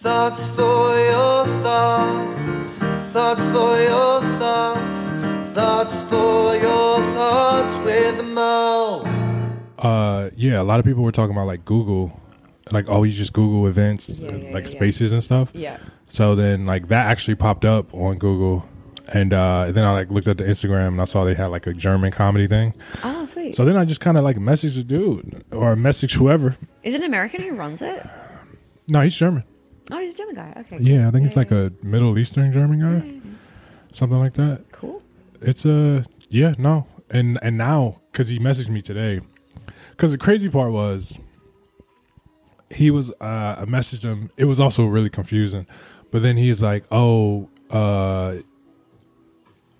Thoughts for your thoughts. Thoughts for your thoughts. Thoughts for your thoughts with Mo. Uh, yeah, a lot of people were talking about like Google, like oh, you just Google events, Yeah, yeah, like yeah. spaces and stuff. Yeah. So then like that actually popped up on Google, and uh, then I like looked at the Instagram and I saw they had like a German comedy thing. Oh, sweet. So then I just kind of like messaged the dude or messaged whoever. Is it an American who runs it? No, he's German. Oh, he's a German guy. Okay. Yeah, I think it's like a Middle Eastern German guy, something like that. Cool. It's a yeah, no, and and now because he messaged me today, because the crazy part was he was uh, I messaged him. It was also really confusing, but then he's like, "Oh, uh,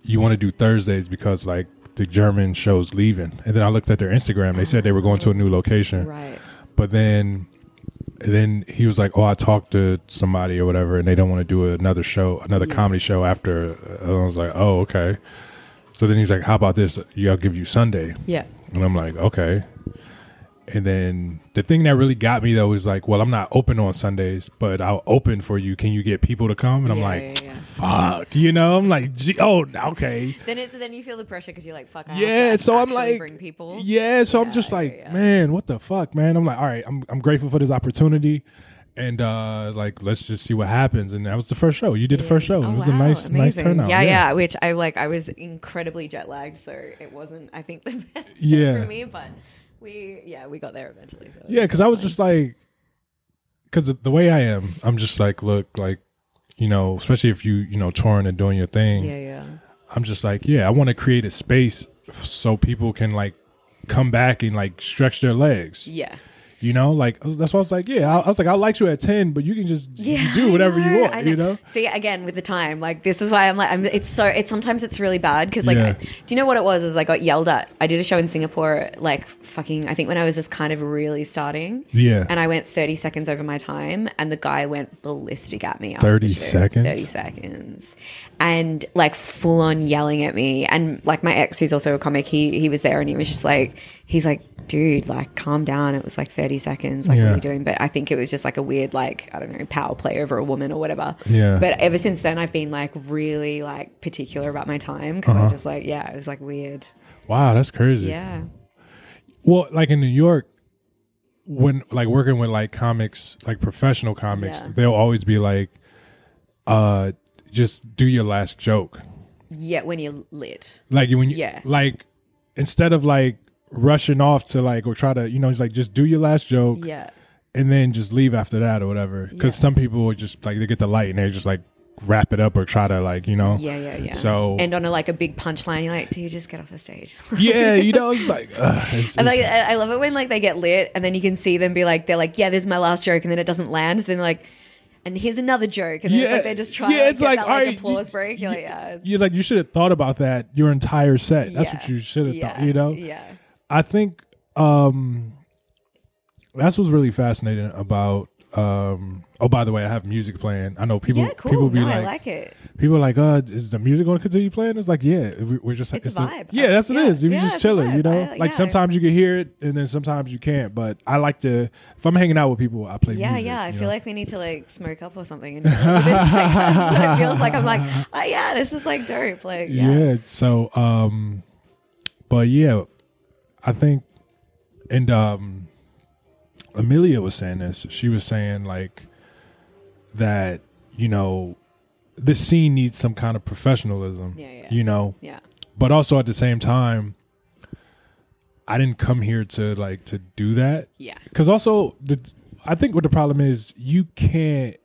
you want to do Thursdays because like the German show's leaving," and then I looked at their Instagram. They said they were going to a new location, Right. but then and then he was like, "Oh, I talked to somebody or whatever, and they don't want to do another show, another comedy show after." And I was like, "Oh, okay." So then he's like, "How about this? Yeah, I'll give you Sunday." Yeah. And I'm like, "Okay." And then the thing that really got me though was like, "Well, I'm not open on Sundays, but I'll open for you. Can you get people to come?" And I'm Yeah, like, yeah, yeah. "Fuck," you know? I'm like, Gee, "Oh, okay." Then it's then you feel the pressure because you're like, fuck. I Yeah, have to so I'm actually like, bring people. yeah, so I'm Yeah, just yeah, like, yeah. man, what the fuck, man? I'm like, all right, I'm I'm grateful for this opportunity, and uh like let's just see what happens. And that was the first show. You did the first show. Oh, it was a wow, nice nice amazing. turnout. Yeah, yeah, Which I like. I was incredibly jet lagged, so it wasn't. I think the best Yeah. for me, but we yeah we got there eventually. So yeah, because I was just like, because the, the way I am, I'm just like, look, like, you know, especially if you you know touring and doing your thing, yeah, yeah, I'm just like, yeah, I want to create a space so people can like come back and like stretch their legs. yeah. You know, like that's why I was like, yeah, I, I was like, I liked you at ten, but you can just you do whatever I you want. I You know. See, again with the time, like this is why I'm like, I'm. It's so. It's sometimes it's really bad because like, Yeah. I- do you know what it was? Is I got yelled at. I did a show in Singapore, like fucking. I think when I was just kind of really starting. Yeah. And I went 30 seconds over my time, and the guy went ballistic at me. 30 seconds? 30 seconds, and like full on yelling at me. And like my ex, who's also a comic, he he was there, and he was just like, he's like, dude, like calm down. It was like 30 seconds. Like, what are you doing? But I think it was just like a weird, like I don't know, power play over a woman or whatever. Yeah. But ever since then, I've been like really like particular about my time because Uh-huh. I'm just like, yeah, it was like weird. Wow, that's crazy. Yeah. Well, like in New York, when like working with like comics, like professional comics, Yeah. they'll always be like, uh, just do your last joke. Yeah, when you're lit. Like when you Yeah. like instead of like rushing off to like or try to, you know, it's like just do your last joke Yeah. and then just leave after that or whatever. Because Yeah. some people just like they get the light and they just like wrap it up or try to like, you know. Yeah, yeah, yeah. So- and on a like a big punchline, you're like, do you just get off the stage? Yeah, you know, it's like it's, And like, it's- I love it when like they get lit, and then you can see them be like, they're like, yeah, this is my last joke, and then it doesn't land. Then like, and here's another joke, and then it's Yeah. like they're just trying Yeah, to it's get like, that like right, applause you- break. You're like, yeah, it's, you're like you should have thought about that your entire set. That's yeah, what you should have yeah, thought, you know? Yeah, I think um that's what's really fascinating about um oh by the way I have music playing. I know people yeah, cool. people be no, like, I like it. people are like uh is the music going to continue playing? It's like yeah, we- we're just It's a vibe. yeah, that's what Yeah, it is. You're yeah, just chilling, you know? I- like yeah. sometimes you can hear it and then sometimes you can't, but I like to if I'm hanging out with people, I play Yeah, music. yeah. I feel know? like we need to like smoke up or something. And, like, this, like, that's what it feels like. I'm like, oh yeah, this is like dope. Like, yeah, yeah. so um but yeah i think and um amelia was saying this. She was saying like that you know this scene needs some kind of professionalism Yeah, yeah. you know? Yeah, but also at the same time i didn't come here to like to do that. Yeah, because also the i think what the problem is you can't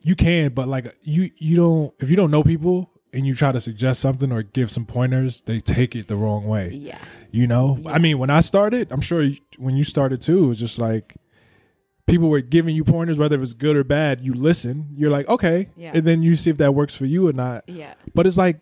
you can but like you you don't if you don't know people and you try to suggest something or give some pointers they take it the wrong way yeah. you know i mean when i started i'm sure when you started too it was just like people were giving you pointers whether it was good or bad you listen you're like okay Yeah. and then you see if that works for you or not Yeah. but it's like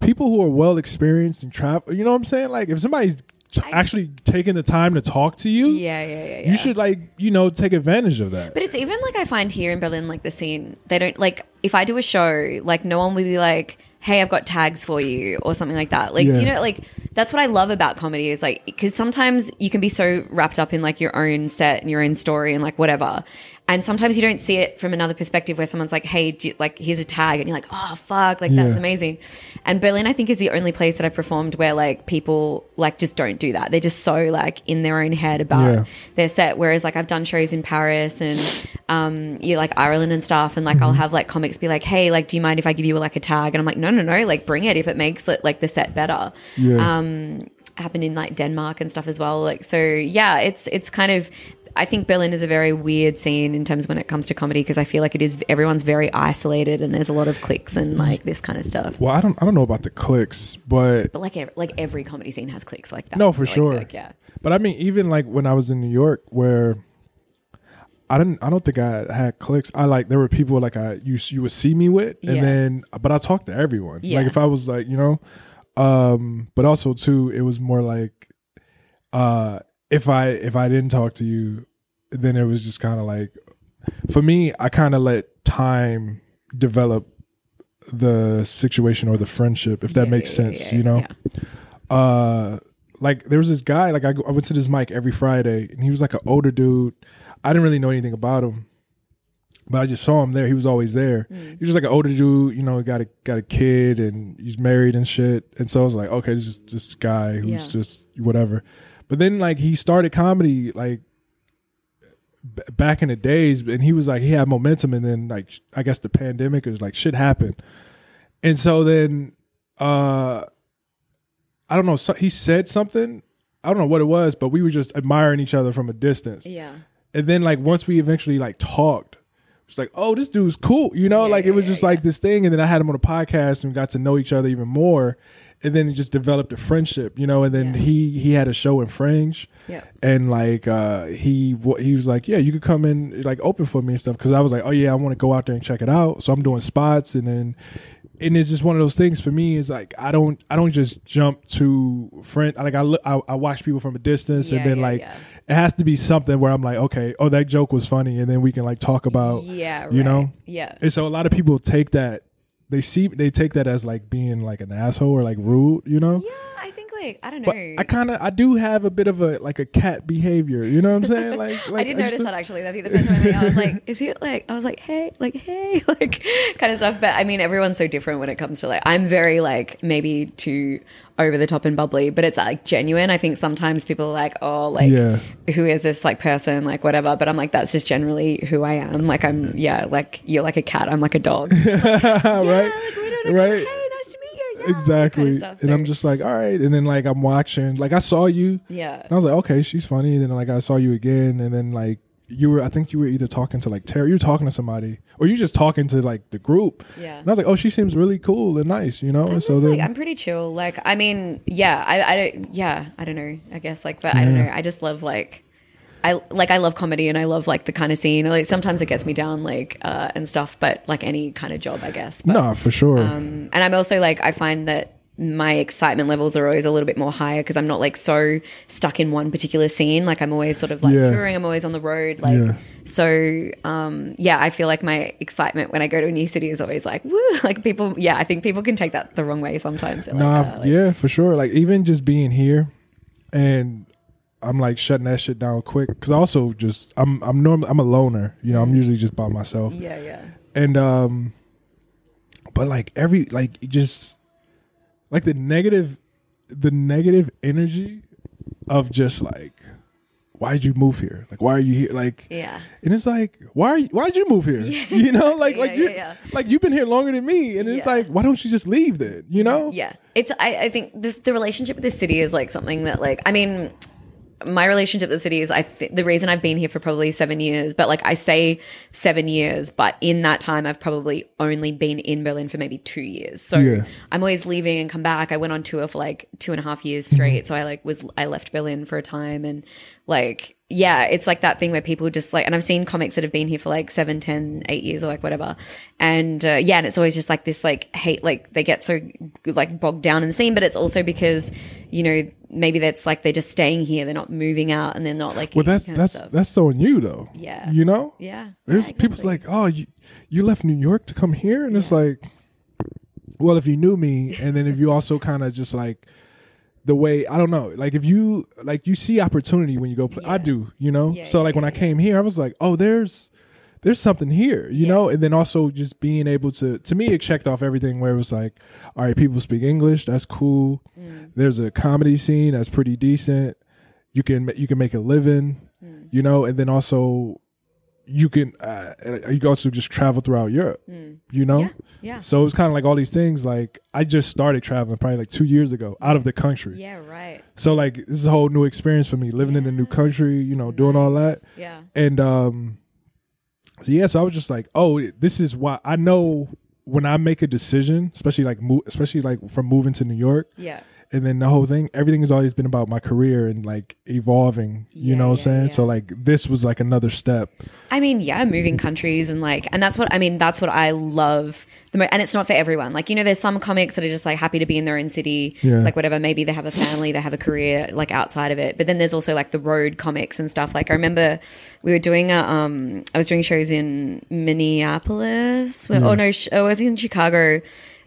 people who are well experienced and travel you know what i'm saying like if somebody's t- I- actually taking the time to talk to you Yeah, yeah, yeah, yeah. you should like you know take advantage of that But it's even like I find here in Berlin, like the scene, they don't like if I do a show, like no one would be like, "Hey, I've got tags for you" or something like that. Like, do you know, like that's what I love about comedy is like because sometimes you can be so wrapped up in like your own set and your own story and like whatever, and sometimes you don't see it from another perspective where someone's like, "Hey, like here's a tag," and you're like, "Oh fuck, like that's amazing." And Berlin, I think, is the only place that I've performed where like people like just don't do that. They're just so like in their own head about Yeah. their set. Whereas like I've done shows in Paris and um, you know, like Ireland and stuff, and like I'll have like comics be like, "Hey, like, do you mind if I give you like a tag?" And I'm like, "No, no, no, like bring it if it makes it like the set better." Yeah. Um, happened in like Denmark and stuff as well. Like, so yeah, it's it's kind of. I think Berlin is a very weird scene in terms when it comes to comedy because I feel like it is everyone's very isolated and there's a lot of cliques and like this kind of stuff. well, I don't I don't know about the cliques, but But like ev- like every comedy scene has cliques like that. No, for Like- sure. like, yeah. But I mean, even like when I was in New York, where I didn't, I don't think I had cliques. I like there were people like I you you would see me with, and Yeah. then but I talked to everyone. Yeah. Like if I was like you know, um, but also too, it was more like, uh, if I if I didn't talk to you, then it was just kind of like, for me, I kind of let time develop the situation or the friendship, if that Yeah, makes yeah, sense. yeah, you know? uh like there was this guy like I, go, I went to this mic every friday and he was like an older dude. I didn't really know anything about him but i just saw him there. He was always there. Mm. he was just like an older dude you know got a got a kid and he's married and shit. And so i was like okay this is this guy who's just whatever but then like he started comedy like b- back in the days and he was like he had momentum and then like i guess the pandemic was like shit happened. And so then uh i don't know so he said something i don't know what it was but we were just admiring each other from a distance. Yeah. and then like once we eventually like talked it's like oh this dude's cool you know? Yeah, like it was yeah, just like this thing and then i had him on a podcast and got to know each other even more and then it just developed a friendship you know and then Yeah. he he had a show in fringe Yeah. and like uh he he was like yeah you could come in like open for me and stuff because i was like oh yeah i want to go out there and check it out so i'm doing spots and then and it's just one of those things for me is like i don't i don't just jump to friend like i look i, I watch people from a distance Yeah, and then yeah, like yeah. it has to be something where i'm like okay oh that joke was funny and then we can like talk about Yeah. you right. know Yeah. and so a lot of people take that they see they take that as like being like an asshole or like rude you know? Yeah, I think like I don't but know. I kind of I do have a bit of a like a cat behavior. You know what I'm saying? Like, like I did just notice that actually. I think the first time I, met, I was like, "Is he like?" I was like, "Hey, like, hey, like, kind of stuff." But I mean, everyone's so different when it comes to like. I'm very like maybe too over the top and bubbly, but it's like genuine. I think sometimes people are like, "Oh, like, Yeah. who is this like person?" Like whatever. But I'm like, that's just generally who I am. Like I'm, yeah, like you're like a cat. I'm like a dog. right, like, we don't right. Hey, nice to meet you. Yeah, exactly. kind of stuff. and I'm just like, all right. And then like I'm watching, like I saw you, yeah. and I was like, okay, she's funny. And then like I saw you again, and then like you were, I think you were either talking to like Terry, you were talking to somebody, or you just talking to like the group. Yeah. And I was like, oh, she seems really cool and nice, you know. I'm and so then like I'm pretty chill. Like I mean, yeah, I, I don't, yeah, I don't know. I guess like, but I don't know. I just love like, I like I love comedy and I love like the kind of scene. Like sometimes it gets me down like uh, and stuff, but like any kind of job, I guess. But, no, for sure. um, and I'm also like I find that my excitement levels are always a little bit more higher because I'm not like so stuck in one particular scene. Like I'm always sort of like Yeah. touring. I'm always on the road. Like Yeah. so, um, yeah. I feel like my excitement when I go to a new city is always like woo. Like people, yeah. I think people can take that the wrong way sometimes. They're like, uh, like- yeah, for sure. Like even just being here, and I'm like shutting that shit down quick because also just I'm I'm normal I'm a loner. You know, I'm usually just by myself, yeah, yeah. and um, but like every like just like the negative, the negative energy of just like. Why did you move here? Like, why are you here? Like, Yeah. and it's like, why are you, why did you move here? You know, like, like Yeah, you, yeah, yeah. like you've been here longer than me, and it's Yeah. like, why don't you just leave then? You know? Yeah. It's I, I think the the relationship with the city is like something that like I mean my relationship with the city is I th- the reason I've been here for probably 7 years but like I say 7 years but in that time I've probably only been in Berlin for maybe 2 years so Yeah. I'm always leaving and come back I went on tour for like two and a half years Mm-hmm. straight so I like was I left Berlin for a time and like yeah it's like that thing where people just like and I've seen comics that have been here for like seven, ten, eight years or like whatever and uh, yeah and it's always just like this like hate like they get so like bogged down in the scene but it's also because you know maybe that's like they're just staying here they're not moving out and they're not like Well, that's that's that's on you though. Yeah. You know. yeah There's yeah, people's like, oh, you you left New York to come here, and it's like, well, if you knew me, and then if you also kind of just like the way I don't know, like if you like you see opportunity when you go play. I do, you know. Yeah, so yeah, like when I came here, I was like, oh, there's there's something here, you know. And then also just being able to to me, it checked off everything where it was like, all right, people speak English, that's cool. Mm. There's a comedy scene that's pretty decent. You can you can make a living, Mm. you know, and then also you can uh, you can also just travel throughout Europe, you know. Mm. Yeah. Yeah. So it was kind of like all these things. Like I just started traveling probably like two years ago out of the country. Yeah, right. So like this is a whole new experience for me, living in a new country, you know, doing all that. Yeah. And um so yeah, so I was just like, oh, this is why I know when I make a decision, especially like mo- especially like from moving to New York, Yeah. And then the whole thing, everything has always been about my career and like evolving. You Yeah, know what yeah, I'm saying? yeah. So like this was like another step. I mean, yeah, moving countries and like, and that's what I mean. That's what I love the most. And it's not for everyone. Like, you know, there's some comics that are just like happy to be in their own city, like whatever. Maybe they have a family, they have a career like outside of it. But then there's also like the road comics and stuff. Like, I remember we were doing a, um, I was doing shows in Minneapolis. Where, Oh no, sh- I was in Chicago.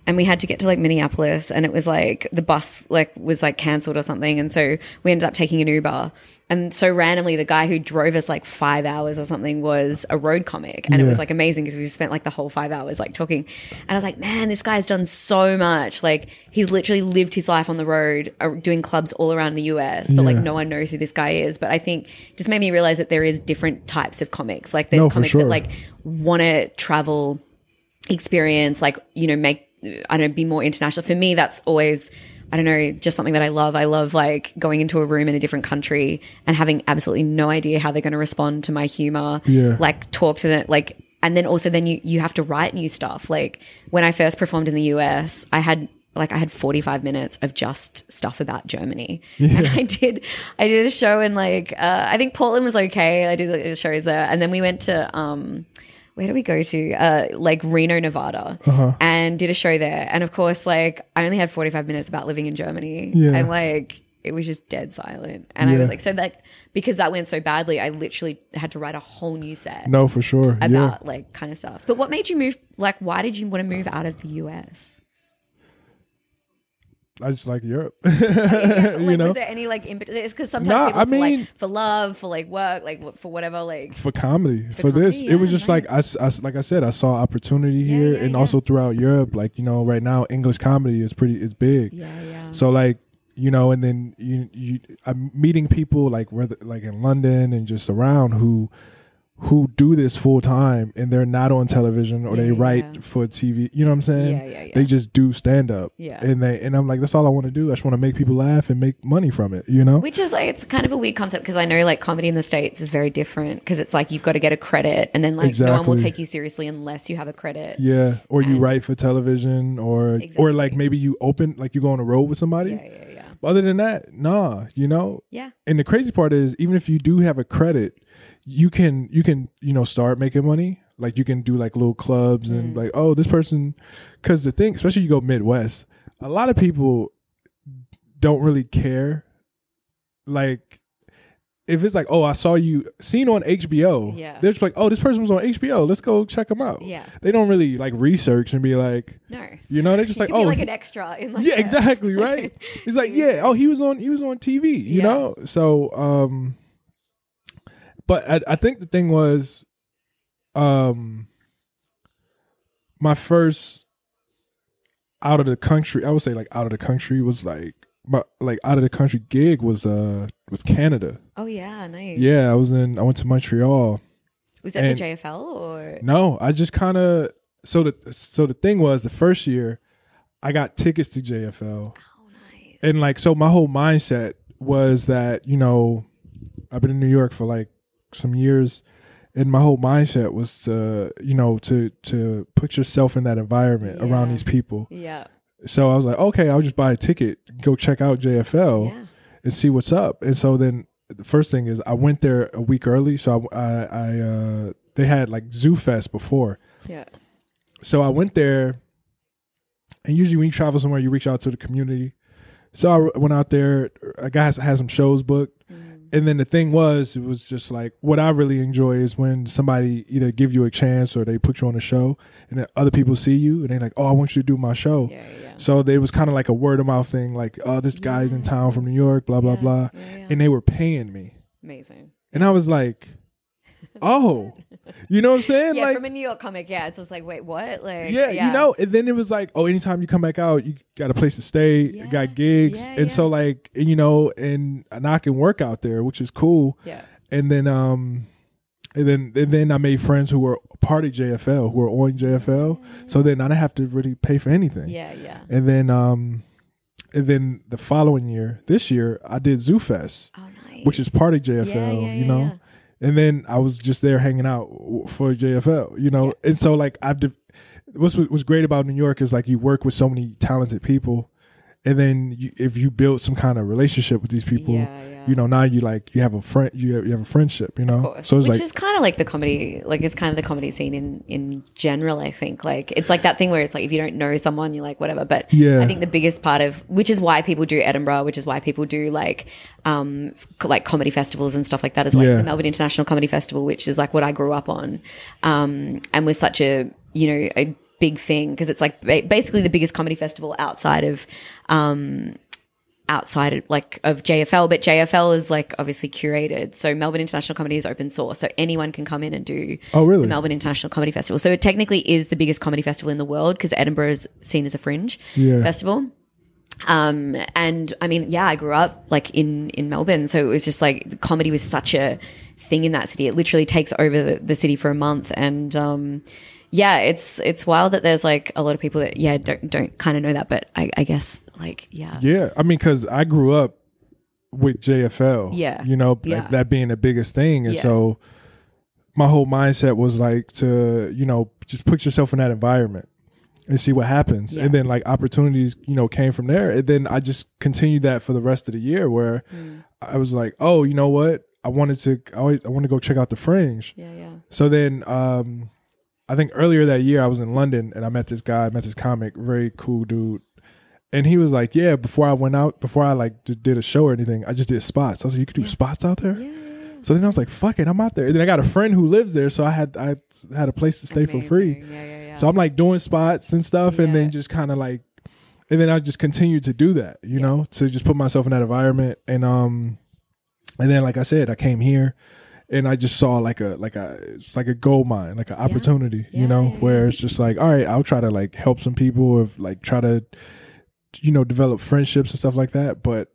And we had to get to like Minneapolis, and it was like the bus like was like cancelled or something, and so we ended up taking an Uber. And so randomly, the guy who drove us like five hours or something was a road comic, and it was like amazing because we spent like the whole five hours like talking. And I was like, man, this guy's done so much. Like he's literally lived his life on the road, uh, doing clubs all around the US, but like no one knows who this guy is. But I think it just made me realize that there is different types of comics. Like there's No, comics sure. that like want to travel experience, like, you know, make, I don't know, be more international. For me, that's always, I don't know, just something that I love. I love like going into a room in a different country and having absolutely no idea how they're going to respond to my humor. Yeah. Like talk to them, like, and then also then you, you have to write new stuff. Like when I first performed in the US, I had like I had 45 minutes of just stuff about Germany. And I did I did a show in like uh, I think Portland was okay. I did like, shows there. And then we went to um where do we go to? Uh, like Reno, Nevada, Uh-huh. and did a show there. And of course, like I only had 45 minutes about living in Germany. Yeah. And like it was just dead silent. And I was like, so like because that went so badly, I literally had to write a whole new set No, for sure. about yeah. like kind of stuff. But what made you move? Like, why did you want to move out of the US? I just like Europe. Oh, like, you know, was there any like impetus? Because sometimes Nah, people I for, mean- like for love, for like work, like for whatever, like for comedy for, this. comedy, it was just like I, I like i said i saw opportunity Yeah, here and also throughout europe like you know right now english comedy is pretty is big. Yeah, yeah, so like you know and then you you i'm meeting people like whether like in london and just around who who do this full time and they're not on television or Yeah, they write yeah. for tv you know what i'm saying Yeah, yeah, yeah. they just do stand up Yeah. and they and i'm like that's all i want to do i just want to make people laugh and make money from it you know Which is like it's kind of a weird concept because I know like comedy in the states is very different because it's like you've got to get a credit and then like no one will take you seriously unless you have a credit. Yeah, or you write for television, or or like maybe you open like you go on a road with somebody. Other than that, nah, you know. Yeah. And the crazy part is, even if you do have a credit, you can you can you know start making money. Like you can do like little clubs Mm. and like oh this person, because the thing, especially you go Midwest, a lot of people don't really care. Like. If it's like, oh, I saw you seen on HBO, Yeah. they're just like, oh, this person was on HBO. Let's go check them out Yeah. they don't really like research and be like, No. you know, they're just like, oh, like an extra in like yeah, a- exactly, right? He's like, yeah, oh, he was on, he was on TV, you Yeah. know. So, um, but I, I think the thing was, um, my first out of the country, I would say like out of the country was like my like out of the country gig was uh was Canada. Oh yeah, nice. Yeah, I was in, I went to Montreal. Was that And- for JFL or? No, I just kind of so the so the thing was the first year I got tickets to JFL Oh nice. and like so my whole mindset was that you know I've been in New York for like some years and my whole mindset was to you know to to put yourself in that environment around these people. Yeah. So I was like, okay, I'll just buy a ticket, go check out JFL Yeah. And see what's up. And so then the first thing is I went there a week early, so I I, I uh, they had like Zoo Fest before. Yeah. So I went there, and usually when you travel somewhere, you reach out to the community. So I went out there. A guy has some shows booked, and then the thing was, it was just like what I really enjoy is when somebody either give you a chance or they put you on a show, and then other people see you and they're like, "Oh, I want you to do my show." Yeah, yeah. So it was kind of like a word of mouth thing, like, "Oh, this guy's in town from New York, blah blah blah," and they were paying me, Amazing. and I was like, "Oh, you know what I'm saying?" Yeah, like, from a New York comic, yeah, it's just like, wait, what? Like, yeah, you know, and then it was like, oh, anytime you come back out, you got a place to stay, Yeah, got gigs, yeah, and so like, and, you know, and, and I can work out there, which is cool. yeah, And then, um, and then, and then I made friends who were part of JFL, who were on JFL. So then I didn't have to really pay for anything. yeah, yeah. And then, um, and then the following year, this year, I did Zoo Fest, Oh, nice. which is part of JFL, yeah, you yeah, know. Yeah. And then I was just there hanging out for JFL, you know. And so like I've de- what's what's great about New York is like you work with so many talented people, and then you, if you build some kind of relationship with these people, Yeah, yeah. you know, now you like you have a friend, you have, you have a friendship, you know. Of course. So it's Which like is kind of like the comedy, like it's kind of the comedy scene in in general. I think like it's like that thing where it's like if you don't know someone, you're like whatever. But Yeah. I think the biggest part of which is why people do Edinburgh, which is why people do like um like comedy festivals and stuff like that. Is like Yeah. the Melbourne International Comedy Festival, which is like what I grew up on, um, and was such a you know a big thing because it's like ba- basically the biggest comedy festival outside of um outside of, like of JFL, but JFL is like obviously curated. So Melbourne International Comedy is open source, so anyone can come in and do Oh, really? the Melbourne International Comedy Festival. So it technically is the biggest comedy festival in the world because Edinburgh is seen as a fringe Yeah. festival. Um, and I mean, yeah, I grew up like in in Melbourne, so it was just like comedy was such a thing in that city. It literally takes over the, the city for a month, and um, yeah, it's it's wild that there's like a lot of people that yeah don't don't kind of know that, but I, I guess like yeah, yeah, I mean, because I grew up with JFL, Yeah. you know, like Yeah. that being the biggest thing, and Yeah. so my whole mindset was like to you know just put yourself in that environment and see what happens Yeah. and then like opportunities you know came from there and then i just continued that for the rest of the year where Mm. i was like oh you know what i wanted to i always i want to go check out the fringe yeah, yeah. so then um i think earlier that year i was in london and i met this guy I met this comic very cool dude and he was like yeah before i went out before i like did a show or anything i just did spots i was like you could do spots out there Yeah, yeah, yeah. so then I was like, "Fuck it, I'm out there." And then I got a friend who lives there, so I had I had a place to stay for free. Amazing. Yeah, yeah, yeah. So I'm like doing spots and stuff, and then just kind of like, and then I just continued to do that, you know, to just put myself in that environment, and um, and then like I said, I came here, and I just saw like a like a it's like a gold mine, like an opportunity, Yeah, you know, yeah, where it's just like, all right, I'll try to like help some people, or like try to, you know, develop friendships and stuff like that, but.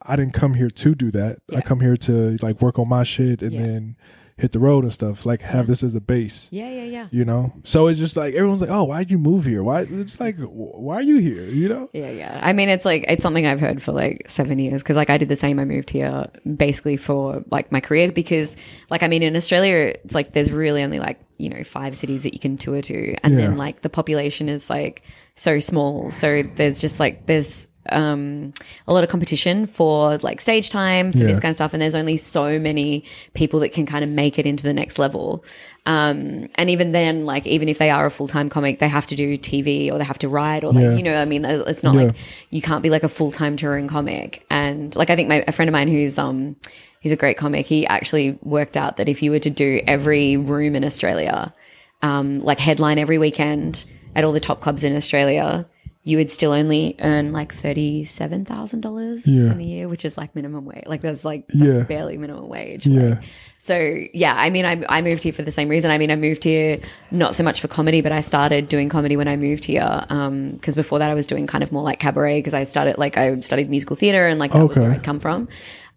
I didn't come here to do that. I come here to like work on my shit and Yeah. then hit the road and stuff. Like have this as a base yeah, yeah, yeah. you know so it's just like everyone's like oh why'd you move here why it's like why are you here you know Yeah, yeah. I mean, it's like it's something I've heard for like seven years because like I did the same. I moved here basically for like my career because like I mean in Australia it's like there's really only like you know five cities that you can tour to, and Yeah. then like the population is like so small. So there's just like there's um a lot of competition for like stage time for Yeah. this kind of stuff and there's only so many people that can kind of make it into the next level um and even then like even if they are a full-time comic they have to do tv or they have to write or like Yeah. you know i mean it's not Yeah. like you can't be like a full-time touring comic and like i think my a friend of mine who's um he's a great comic he actually worked out that if you were to do every room in australia um like headline every weekend at all the top clubs in australia you would still only earn like thirty-seven thousand dollars in the year, which is like minimum wage. Like that's like that's Yeah. barely minimum wage. Yeah. Like, so yeah, I mean, I, I moved here for the same reason. I mean, I moved here not so much for comedy, but I started doing comedy when I moved here. Um, because before that I was doing kind of more like cabaret because I started like I studied musical theater and like that was where I'd come from.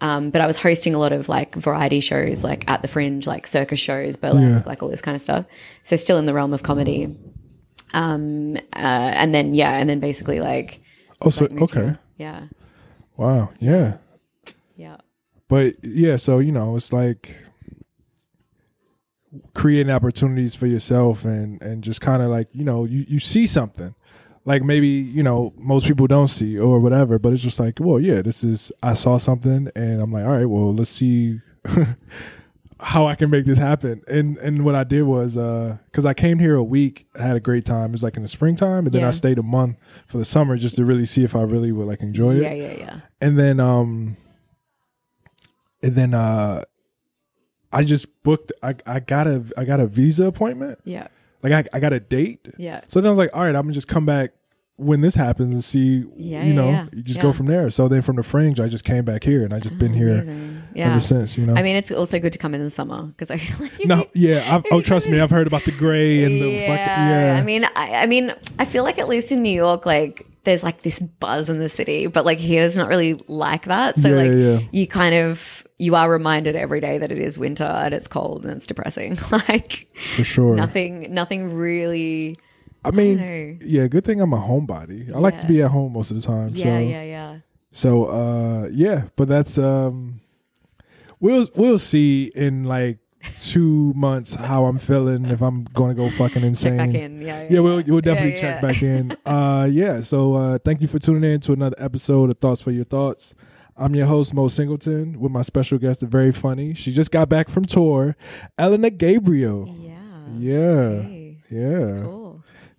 Um, but I was hosting a lot of like variety shows, like at the Fringe, like circus shows, burlesque, Yeah. like all this kind of stuff. So still in the realm of comedy. Um, uh, and then yeah, and then basically like oh so like, okay. yeah, wow yeah. Yeah, but yeah so you know it's like creating opportunities for yourself and and just kind of like you know you you see something. Like maybe you know most people don't see or whatever but it's just like well yeah this is i saw something and i'm like all right well let's see how i can make this happen and and what i did was uh because i came here a week i had a great time it was like in the springtime and then Yeah. i stayed a month for the summer just to really see if i really would like enjoy it yeah, yeah, yeah. and then um and then uh, I just booked. I I got a I got a visa appointment. Yeah. Like I I got a date. Yeah. So then I was like, all right, I'm gonna just come back when this happens and see. Yeah, you know, yeah. you just Yeah. go from there. So then from the fringe, I just came back here and I just been here Amazing. Yeah. ever since. You know. I mean, it's also good to come in the summer because I feel like no, yeah. I've, oh, trust me, I've heard about the gray and the yeah, fucking yeah. I mean, I, I mean, I feel like at least in New York, like there's like this buzz in the city, but like here it's not really like that. So Yeah, like yeah. you kind of you are reminded every day that it is winter and it's cold and it's depressing. like for sure. nothing, nothing really. I mean, know. yeah. Good thing I'm a homebody. I like to be at home most of the time. Yeah, so, yeah, yeah. So uh yeah, but that's um we'll we'll see in like two months how I'm feeling if I'm gonna go fucking insane. Check back in. Yeah, yeah. Yeah, we'll we'll definitely yeah. check back in. Uh yeah, so uh thank you for tuning in to another episode of Thoughts for Your Thoughts. I'm your host Mo Singleton with my special guest, the very funny. She just got back from tour, Elena Gabrielle. Yeah. Yeah. Hey, Yeah. cool.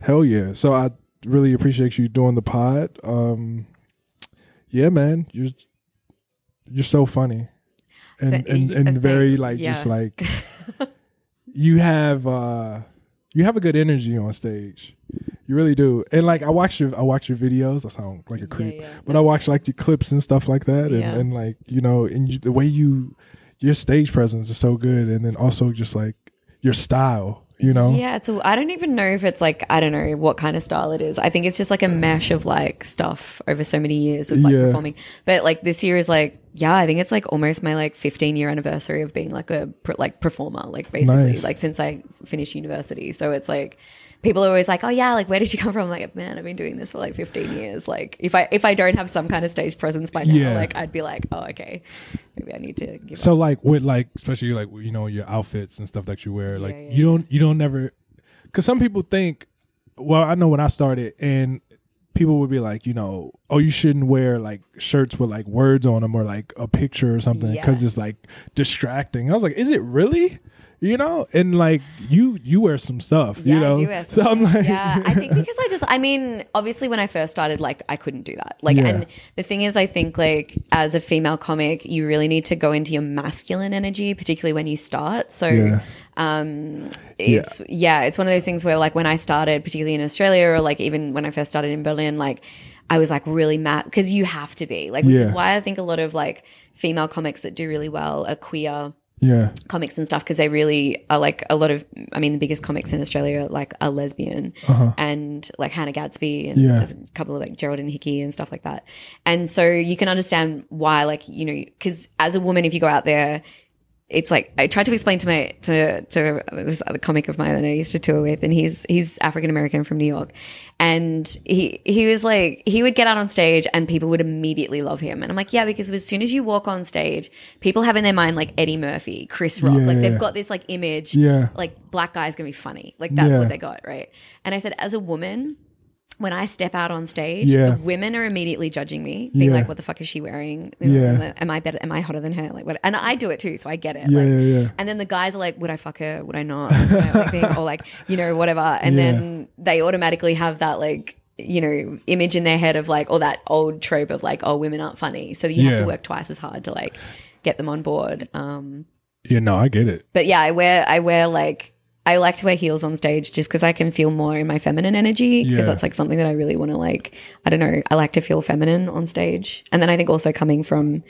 Hell yeah. So I really appreciate you doing the pod. Um yeah, man. You're you're so funny. And and, and very like just like you have uh you have a good energy on stage. You really do. And like I watch your I watch your videos. I sound like a creep. yeah, but I watch like your clips and stuff like that and, Yeah. and like, you know, and you, the way you your stage presence is so good and then also just like your style, you know? Yeah, it's. A, I don't even know if it's like I don't know what kind of style it is. I think it's just like a mesh of like stuff over so many years of like Yeah. performing. But like this year is like yeah, I think it's like almost my like 15 year anniversary of being like a like performer. Like basically Nice. like since I finished university. So it's like people are always like, oh yeah, like where did you come from? I'm like man, I've been doing this for like 15 years. Like if I if I don't have some kind of stage presence by now, Yeah. like I'd be like oh okay, maybe I need to give up. So like with like especially like you know your outfits and stuff that you wear, like yeah, you don't you don't never because some people think. Well, I know when I started and people would be like, you know, oh, you shouldn't wear like shirts with like words on them or like a picture or something because Yeah. it's like distracting. I was like, is it really? You know, and like you you wear some stuff, Yeah, you know. I do wear so I'm like, yeah, I think because I just, I mean, obviously when I first started, like I couldn't do that. Like, Yeah. and the thing is, I think like as a female comic, you really need to go into your masculine energy, particularly when you start. So, Yeah. um, it's yeah. it's one of those things where like when I started, particularly in Australia, or like even when I first started in Berlin, like I was like really mad because you have to be like, which is why I think a lot of like female comics that do really well are queer yeah, comics and stuff because they really are like a lot of I mean the biggest comics in Australia are like are lesbian uh-huh. and like Hannah Gadsby and Yeah. there's a couple of like Geraldine Hickey and stuff like that. And so you can understand why like you know because as a woman if you go out there it's like I tried to explain to my to to this other comic of mine that I used to tour with, and he's he's African American from New York, and he he was like he would get out on stage and people would immediately love him, and I'm like yeah because as soon as you walk on stage, people have in their mind like Eddie Murphy, Chris Rock, Yeah, like they've got this like image, Yeah. like black guy's gonna be funny, like that's Yeah. what they got right, and I said as a woman. When I step out on stage, Yeah. the women are immediately judging me, being Yeah. like, "What the fuck is she wearing? You know, Yeah. Am I better? Am I hotter than her? Like, what?" And I do it too, so I get it. Yeah, like, yeah, yeah. and then the guys are like, would I fuck her? Would I not? You know, like or like, you know, whatever. And then they automatically have that like, you know, image in their head of like, or that old trope of like, oh, women aren't funny. So you have to work twice as hard to like get them on board. Um, yeah. No, I get it. but yeah, I wear, I wear like, I like to wear heels on stage just because I can feel more in my feminine energy because Yeah. that's like something that I really want to like. I don't know. I like to feel feminine on stage, and then I think also coming from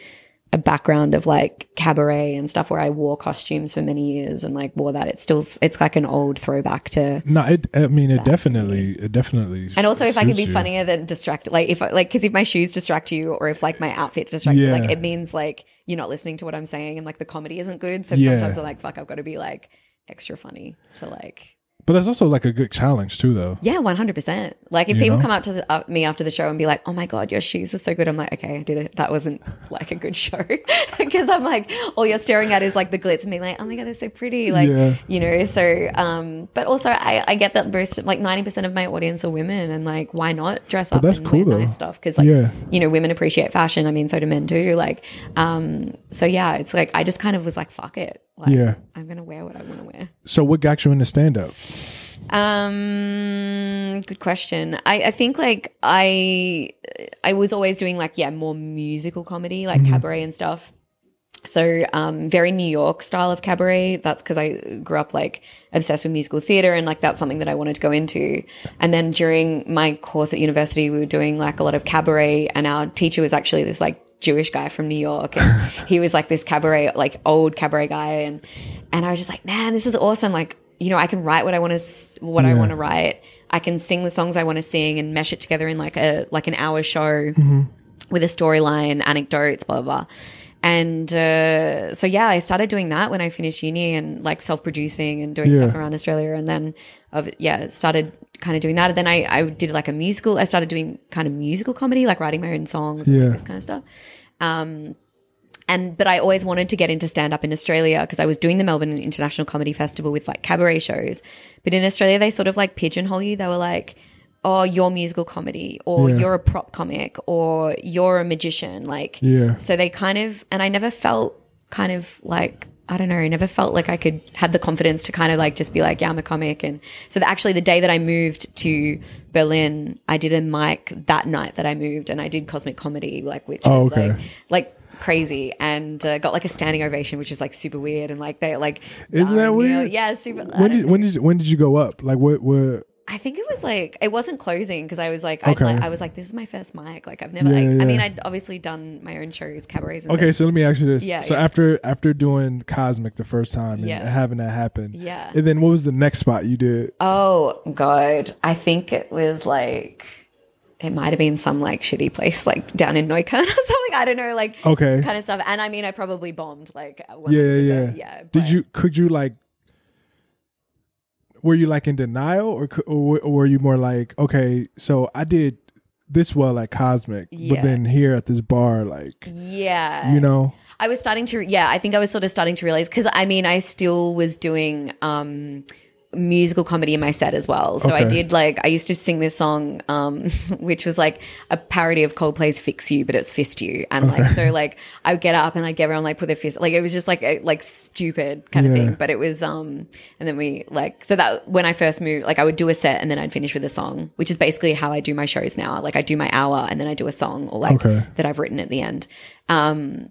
a background of like cabaret and stuff where I wore costumes for many years and like wore that. It's still it's like an old throwback to. No, it. I mean, it definitely, it definitely. And also, if I can be you. funnier than distract, like if I, like because if my shoes distract you or if like my outfit distract you, Yeah. like it means like you're not listening to what I'm saying and like the comedy isn't good. So Yeah. sometimes I'm like, fuck, I've got to be like extra funny to like But that's also like a good challenge too, though. Yeah, one hundred percent. Like if You people know? come up to the, uh, me after the show and be like, "Oh my god, your shoes are so good," I'm like, "Okay, I did it. That wasn't like a good show," because I'm like, all you're staring at is like the glitz and being like, "Oh my god, they're so pretty," like Yeah. you know. So, um, but also I, I get that most like ninety percent of my audience are women, and like, why not dress up that's and cool, wear though. nice stuff? Because like, Yeah. you know, women appreciate fashion. I mean, so do men too. Like, um, so yeah, it's like I just kind of was like, "Fuck it." Like, Yeah. I'm gonna wear what I want to wear. So, what got you into stand up? Um, good question. I, I think like I I was always doing like yeah more musical comedy like cabaret and stuff. so um, very New York style of cabaret. That's because I grew up like obsessed with musical theater, and like that's something that I wanted to go into. And then during my course at university, we were doing like a lot of cabaret, and our teacher was actually this like Jewish guy from New York, and he was like this cabaret, like old cabaret guy, and and I was just like, man, this is awesome. Like you know, I can write what I want to what I want to write. I can sing the songs I want to sing and mesh it together in like a like an hour show mm-hmm. with a storyline, anecdotes, blah blah. blah. And uh, so yeah, I started doing that when I finished uni and like self producing and doing Yeah. stuff around Australia. And then of yeah, started kind of doing that. And then I I did like a musical. I started doing kind of musical comedy, like writing my own songs and Yeah. like this kind of stuff. Um, and but I always wanted to get into stand up in Australia because I was doing the Melbourne International Comedy Festival with like cabaret shows. But in Australia, they sort of like pigeonhole you. They were like, "Oh, you're musical comedy, or Yeah. you're a prop comic, or you're a magician." Like, Yeah. So they kind of, and I never felt kind of like. I don't know. I never felt like I could have the confidence to kind of like just be like, yeah, I'm a comic. And so that actually the day that I moved to Berlin, I did a mic that night that I moved and I did cosmic comedy, like, which Oh, was okay. like, like crazy and uh, got like a standing ovation, which was like super weird. And like they like, Isn't that weird? Yeah, super. When did when did you, when did you go up? Like what what? I think it was like it wasn't closing because I was like, Okay. like I was like, this is my first mic. Like I've never. Yeah, like, yeah. I mean, I'd obviously done my own shows, cabarets. And Okay, things. so let me ask you this. Yeah, so yeah. after after doing Cosmic the first time and having that happen, Yeah. and then what was the next spot you did? Oh god, I think it was like it might have been some like shitty place like down in Neukölln or something. I don't know, like Okay. kind of stuff. And I mean, I probably bombed like Yeah, yeah, yeah. yeah. Did you could you like were you like in denial or or, or were you more like okay, so I did this well at Cosmic, but then here at this bar like Yeah, you know? I was starting to, yeah, I think I was sort of starting to realize because I mean, I still was doing um, musical comedy in my set as well. So I did like, I used to sing this song, um, which was like a parody of Coldplay's Fix You, but it's Fist You. And like, so like, I would get up and like everyone like put their fist, like it was just like, a, like stupid kind of thing. But it was, um, and then we like, so that when I first moved, like I would do a set and then I'd finish with a song, which is basically how I do my shows now. Like I do my hour and then I do a song or like Okay. that I've written at the end. Um,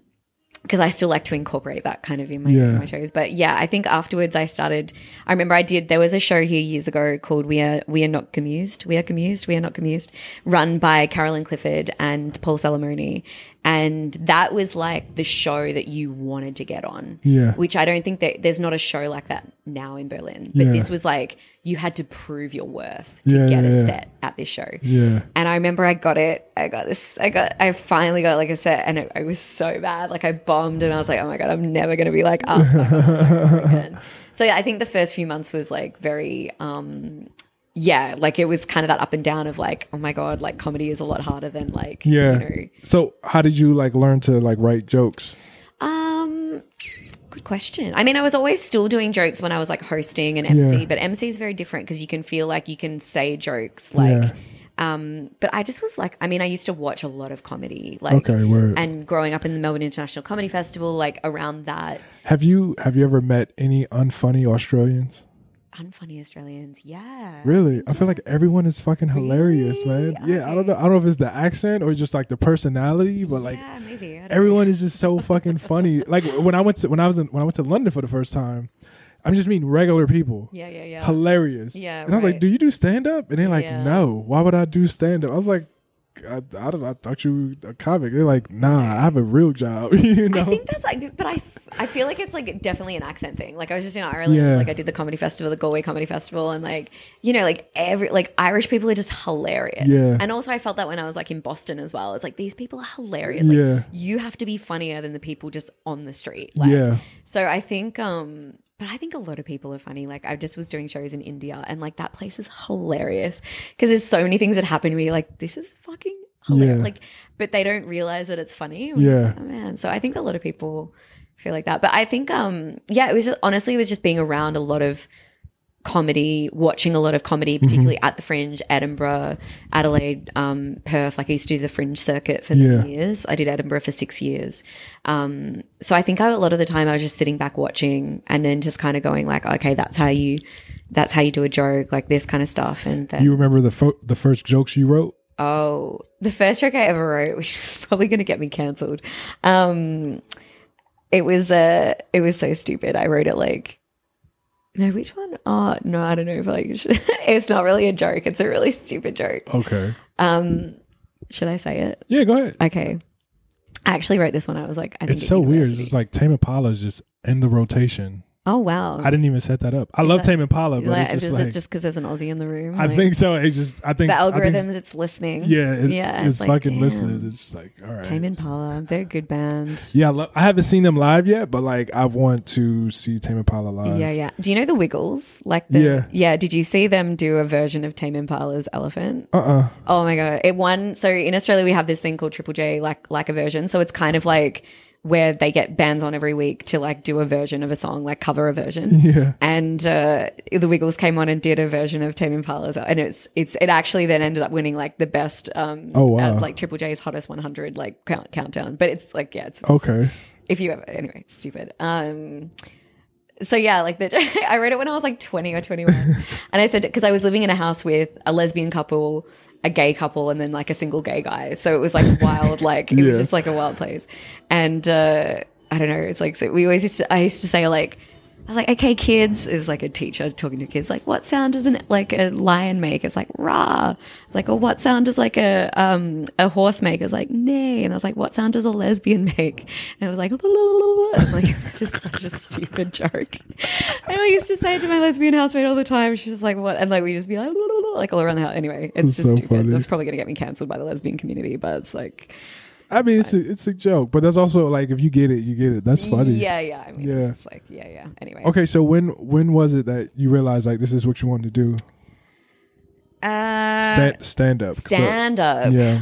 because I still like to incorporate that kind of in my, Yeah. in my shows. But yeah, I think afterwards I started. I remember I did. There was a show here years ago called "We Are We Are Not Commused." We are commused. We are not commused. Run by Carolyn Clifford and Paul Salamone, and that was like the show that you wanted to get on. Yeah. Which I don't think that there's not a show like that now in Berlin. But Yeah. this was like you had to prove your worth to Yeah, get yeah, a set at this show. yeah And I remember I got it. I got this. I got. I finally got like a set, and it, it was so bad. Like I bombed, and I was like, "Oh my god, I'm never going to be like us again." So yeah, I think the first few months was like very, um yeah, like it was kind of that up and down of like, "Oh my god, like comedy is a lot harder than like, yeah. you know." So how did you like learn to like write jokes? Um, good question. I mean, I was always still doing jokes when I was like hosting and MC, Yeah. but MC is very different because you can feel like you can say jokes like. Yeah. Um, but I just was like, I mean, I used to watch a lot of comedy, like, Okay, and growing up in the Melbourne International Comedy Festival, like around that, Have you have you ever met any unfunny Australians? Unfunny Australians, yeah, Really? I feel like everyone is fucking hilarious, man. Really? Yeah, I don't know. I don't know if it's the accent or just like the personality, but like yeah, maybe. Everyone is just so fucking funny. Like when I went to when I was in when I went to London for the first time, I'm just meeting regular people. yeah, yeah, yeah. Hilarious. Yeah, And I was like, "Do you do stand up?" And they're like, Yeah. "No. Why would I do stand up?" I was like, I, I don't. I thought you were a comic. They're like, nah, I have a real job. you know? I think that's like, but I, I feel like it's like definitely an accent thing. Like I was just in Ireland, Yeah. like I did the comedy festival, the Galway Comedy Festival, and like you know, like every like Irish people are just hilarious. Yeah. And also, I felt that when I was like in Boston as well. It's like these people are hilarious. Like Yeah. you have to be funnier than the people just on the street. Like, Yeah. So I think, um, but I think a lot of people are funny. Like I just was doing shows in India, and like that place is hilarious because there's so many things that happen to me. Like this is fucking hilarious. Yeah. Like, but they don't realize that it's funny. Yeah. like, oh, man. So I think a lot of people feel like that. But I think, um, yeah, it was just, honestly, it was just being around a lot of comedy, watching a lot of comedy, particularly Mm-hmm. at the Fringe, Edinburgh, Adelaide, um, Perth. Like I used to do the Fringe circuit for Yeah. many years. I did Edinburgh for six years. Um, so I think I, a lot of the time I was just sitting back watching and then just kind of going like, okay, that's how you, that's how you do a joke, like this kind of stuff. And then, You remember the fo- the first jokes you wrote? Oh, the first joke I ever wrote, which is probably going to get me cancelled. Um, it was uh it was so stupid. I wrote it like no, which one? Oh no, I don't know if like it's not really a joke. It's a really stupid joke. Okay. Um, should I say it? Yeah, go ahead. Okay. I actually wrote this one. I was like, I think It's so weird. It's just like Tame is just in the rotation. Oh wow. I didn't even set that up. I love that- Tame Impala, but like, it's just is like it just because there's an Aussie in the room? I Like, think so. It's just I think the I think- algorithms. it's listening. yeah, it's, yeah. it's, like, fucking listening. It's just like all right. Tame Impala, they're a good band. Yeah, I, lo- I haven't seen them live yet, but like I want to see Tame Impala live. Yeah, yeah. Do you know the Wiggles? Like, the, Yeah. yeah. Did you see them do a version of Tame Impala's Elephant? Uh uh Oh my god, it won. So in Australia, we have this thing called Triple J, like like a version. So it's kind of like where they get bands on every week to like do a version of a song, like cover a version. Yeah. And uh, the Wiggles came on and did a version of Tame Impala's, and it's it's it actually then ended up winning like the best. Um, Oh, wow. uh, like Triple J's hottest 100 like count, countdown. But it's like yeah, it's Okay. if you ever anyway it's stupid um so yeah like the i read it when i was like 20 or 21 and i said because i was living in a house with a lesbian couple a gay couple and then like a single gay guy. So it was like wild like it was just like a wild place. And uh i don't know it's like so we always used to i used to say like I was like, okay, kids, is like a teacher talking to kids, like, what sound does an like a lion make? It's like rah. It's like, well, what sound does like a um a horse make? It's like neigh. And I was like, what sound does a lesbian make? And it was like, like it's just such a stupid joke. And I used to say it to my lesbian housemate all the time. She's just like, what? And like we just be like, like all around the house. Anyway, it's just so stupid. funny. It's probably gonna get me cancelled by the lesbian community, but it's like, I mean, it's a, it's a joke, but that's also like if you get it, you get it. That's funny. yeah, yeah. I mean, Yeah. it's like, yeah, yeah. Anyway, Okay, so when when was it that you realized like this is what you wanted to do? Uh, Stand stand up. So- stand up. yeah.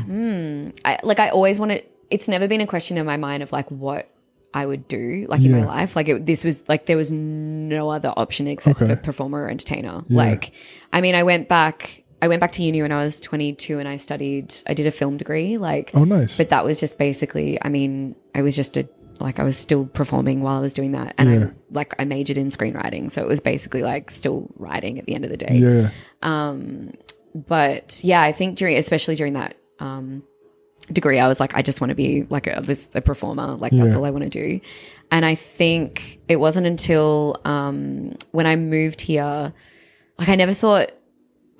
I, like I always wanted. It's never been a question in my mind of like what I would do like in Yeah. my life. Like it, this was like there was no other option except Okay. for performer or entertainer. Yeah. Like, I mean, I went back. I went back to uni when I was 22 and I studied. I did a film degree. Like, Oh, nice. but that was just basically. I mean, I was just a like I was still performing while I was doing that, and Yeah. I like I majored in screenwriting, so it was basically like still writing at the end of the day yeah. Um, but yeah, I think during, especially during that um, degree, I was like, I just want to be like a, a performer. Like that's all I want to do. And I think it wasn't until um, when I moved here, like I never thought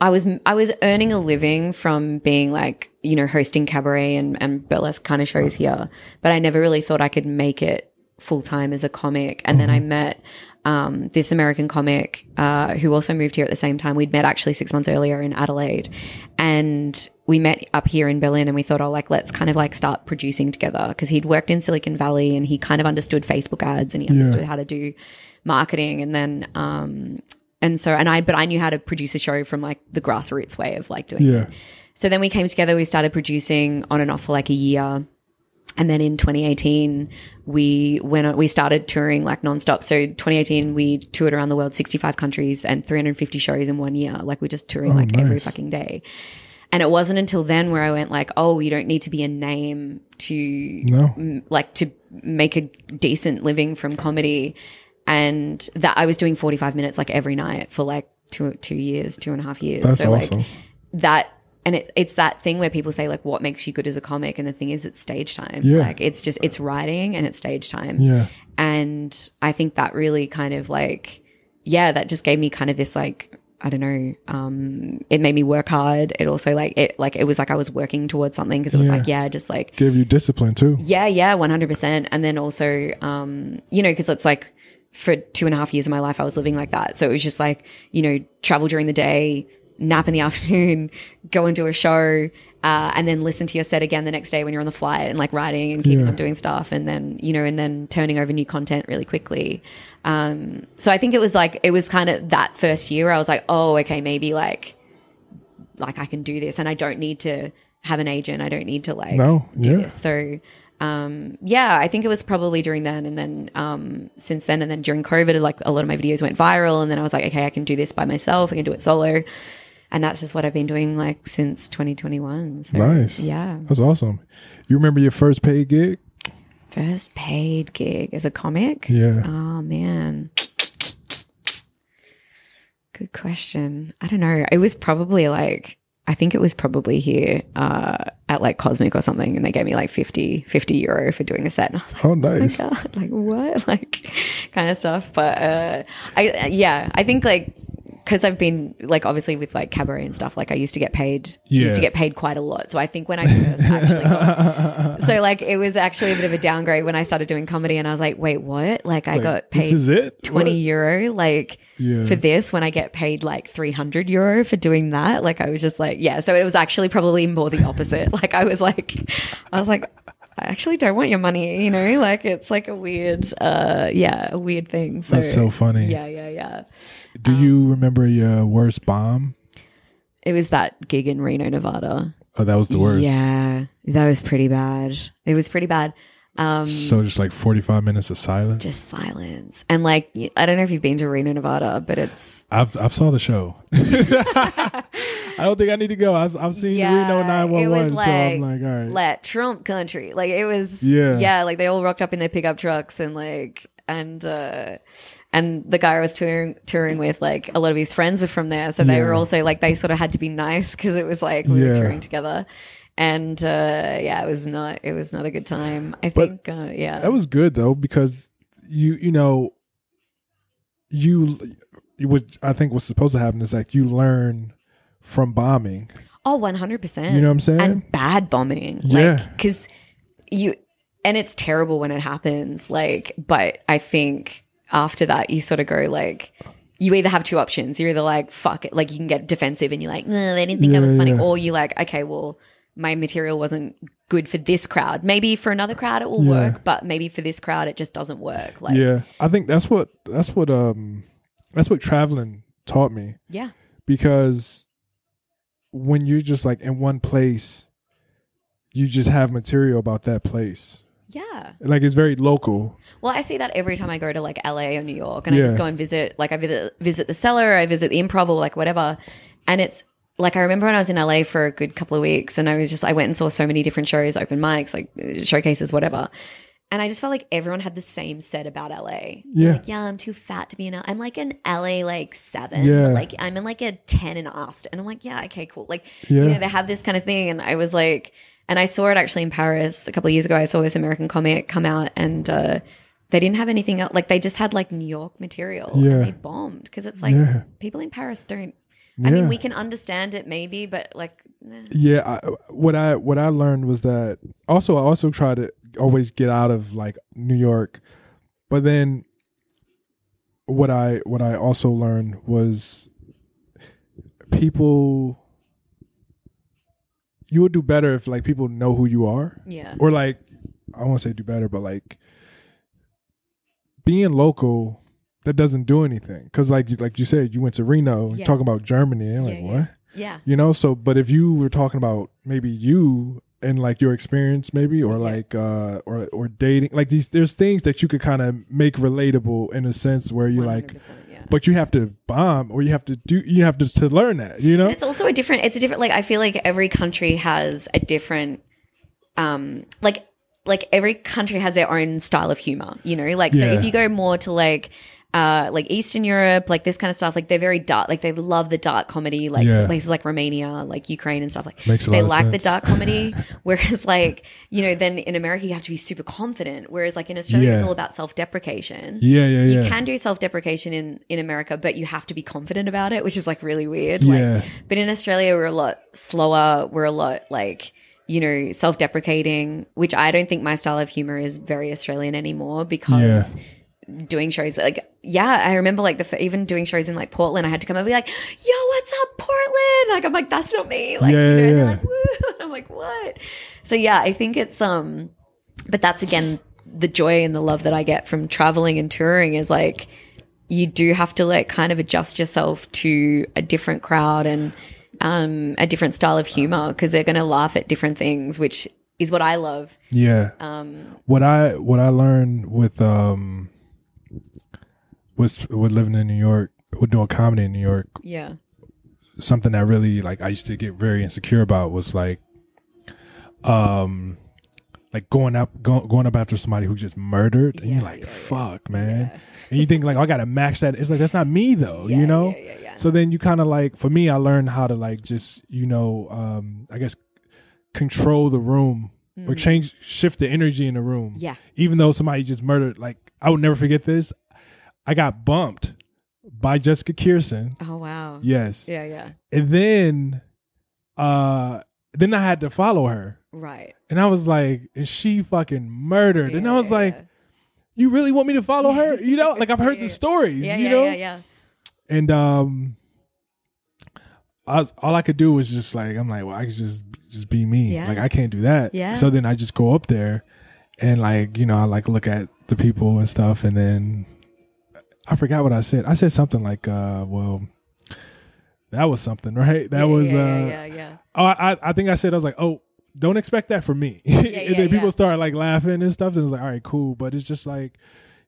I was I was earning a living from being like you know hosting cabaret and, and burlesque kind of shows here, but I never really thought I could make it full time as a comic. And then I met um, this American comic uh, who also moved here at the same time. We'd met actually six months earlier in Adelaide, and we met up here in Berlin. And we thought, oh, like let's kind of like start producing together because he'd worked in Silicon Valley and he kind of understood Facebook ads and he understood how to do marketing. And then um, and so and I but I knew how to produce a show from like the grassroots way of like doing Yeah. it. So then we came together, we started producing on and off for like a year. And then in 2018, we went on, we started touring like nonstop. So 2018, we toured around the world, 65 countries and 350 shows in one year. Like we're just touring oh, like every fucking day. And it wasn't until then where I went like, oh, you don't need to be a name to No. m- like to make a decent living from comedy. And that I was doing 45 minutes like every night for like two, two years, two and a half years. That's so awesome. like that and it, it's that thing where people say like what makes you good as a comic and the thing is it's stage time Yeah. like it's just it's writing and it's stage time Yeah. and i think that really kind of like yeah that just gave me kind of this like i don't know um it made me work hard it also like it like it was like i was working towards something because it was Yeah. like yeah just like Give you discipline too. yeah, yeah, one hundred percent. And then also, um, you know, because it's like for two and a half years of my life, I was living like that. So it was just like, you know, travel during the day, nap in the afternoon, go and do a show, uh, and then listen to your set again the next day when you're on the flight and like writing and keeping Yeah. on doing stuff, and then you know, and then turning over new content really quickly. Um, so I think it was like it was kind of that first year where I was like, oh, okay, maybe like like I can do this and I don't need to have an agent. I don't need to like No, do yeah. this. So um yeah, I think it was probably during then and then um since then and then during COVID like a lot of my videos went viral and then I was like, okay, I can do this by myself, I can do it solo. And that's just what I've been doing like since 2021. So Nice. yeah. That's awesome. You remember your first paid gig? First paid gig as a comic? Yeah. Oh man. Good question. I don't know. It was probably like I think it was probably here uh, at like Cosmic or something, and they gave me like 50, 50 euro for doing a set. And I was like, Oh, nice. God, like what, like kind of stuff. But uh, I, yeah, I think like because I've been like obviously with like cabaret and stuff. Like I used to get paid, yeah. used to get paid quite a lot. So I think when I first actually got, so like it was actually a bit of a downgrade when I started doing comedy, and I was like, wait, what? Like I Like, got this paid is it? twenty What? euro, like. Yeah. For this, when I get paid like 300 euro for doing that, like I was just like, yeah. So it was actually probably more the opposite. Like I was like, I was like, I actually don't want your money, you know? Like it's like a weird, uh, yeah, a weird thing. So, That's so funny. Yeah, yeah, yeah. Do you remember your worst bomb? It was that gig in Reno, Nevada. Oh, that was the worst. Yeah, that was pretty bad. It was pretty bad. Um, So just like 45 minutes of silence. just silence. And like, I don't know if you've been to Reno, Nevada, but it's I've I've saw the show. I don't think I need to go. I've I've seen Reno it 911, was so like, I'm like, all right. let Trump country. Like it was, Yeah. yeah. Like they all rocked up in their pickup trucks and like, and uh, and the guy I was touring touring with, like a lot of his friends were from there, so they Yeah. were also like they sort of had to be nice because it was like we Yeah. were touring together. And uh, yeah, it was not. It was not a good time. I But think. Uh, yeah, That was good though because you you know you what I think was supposed to happen is like you learn from bombing. Oh, 100%. You know what I'm saying? And bad bombing. Yeah. Like, cause you, and it's terrible when it happens. Like, but I think after that, you sort of go like, you either have two options. You're either like, fuck it. Like, you can get defensive and you're like, no, they didn't think that Yeah, was funny. yeah. Or you're like, okay, well, my material wasn't good for this crowd. Maybe for another crowd it will Yeah. work, but maybe for this crowd it just doesn't work. Like, yeah, I think that's what that's what um that's what traveling taught me yeah. because when you're just like in one place, you just have material about that place. Yeah. Like it's very local. Well, I see that every time I go to like LA or New York and I just go and visit, like I visit, visit the cellar, I visit the improv or like whatever. And it's like, I remember when I was in LA for a good couple of weeks and I was just, I went and saw so many different shows, open mics, like showcases, whatever. And I just felt like everyone had the same set about LA. Yeah. Like, yeah, I'm too fat to be in LA. I'm like an LA like seven. Yeah. Like I'm in like a 10 in Austin. And I'm like, yeah, okay, cool. Like, Yeah. you know, they have this kind of thing. And I was like, and I saw it actually in Paris a couple of years ago. I saw this American comic come out and uh, they didn't have anything else. Like they just had like New York material Yeah. and they bombed because it's like Yeah. people in Paris don't. I Yeah. mean, we can understand it maybe, but like. Yeah, I, what I what I learned was that also I also try to always get out of like New York, but then what I what I also learned was people you would do better if like people know who you are yeah, or like I won't say do better, but like being local that doesn't do anything. Because like like you said you went to Reno Yeah. talking about Germany and Yeah, like yeah. what? yeah, you know so but if you were talking about maybe you and like your experience maybe or like uh or or dating like these there's things that you could kind of make relatable in a sense where you like but you have to bomb or you have to do you have to to learn that you know? It's also a different it's a different like i feel like every country has a different um like like every country has their own style of humor you know? Like so if you go more to like uh like eastern europe like this kind of stuff like they're very dark like they love the dark comedy like Yeah. places like romania like ukraine and stuff like Makes they like the dark comedy whereas like you know then in america you have to be super confident whereas like in australia it's all about self-deprecation yeah yeah yeah. you can do self-deprecation in in America, but you have to be confident about it, which is like really weird. Yeah. Like, but in Australia, we're a lot slower. We're a lot like you know self-deprecating, which I don't think my style of humor is very Australian anymore because. Doing shows like yeah, I remember like the even doing shows in like Portland, I had to come over be like, "Yo, what's up, Portland?" Like I'm like, "That's not me." Like Yeah, you know, yeah, they're like, "Woo!" I'm like, "What?" So yeah, I think it's um, but that's again the joy and the love that I get from traveling and touring is like you do have to like kind of adjust yourself to a different crowd and um, a different style of humor because they're going to laugh at different things, which is what I love. yeah Um, what I what I learned with um was with living in New York with doing comedy in New York yeah, something that really like I used to get very insecure about was like um like going up go, going up after somebody who just murdered and you're like yeah, yeah. fuck man Yeah. and you think like oh, i gotta match that it's like that's not me though Yeah, you know yeah, yeah, yeah. so then you kind of like for me i learned how to like just you know um i guess control the room or change shift the energy in the room. Yeah. even though somebody just murdered like i would never forget this i got bumped by jessica Kirson. Oh wow. yes Yeah, yeah. and then uh then i had to follow her Right. and I was like, and she fucking murdered. and I was yeah, like, yeah. you really want me to follow her? You know, like I've heard Yeah, the stories, yeah, you yeah, know? yeah, yeah. And um I was, all I could do was just like I'm like, well, I could just just be me. Yeah. Like I can't do that. Yeah. So then I just go up there and like, you know, I like look at the people and stuff and then I forgot what I said. I said something like, uh, well, that was something, right? That Yeah, was yeah, uh yeah, yeah, yeah. Oh, I, I think I said I was like, oh, don't expect that from me. Yeah, and then people yeah. start like laughing and stuff. And it was like, all right, cool. But it's just like,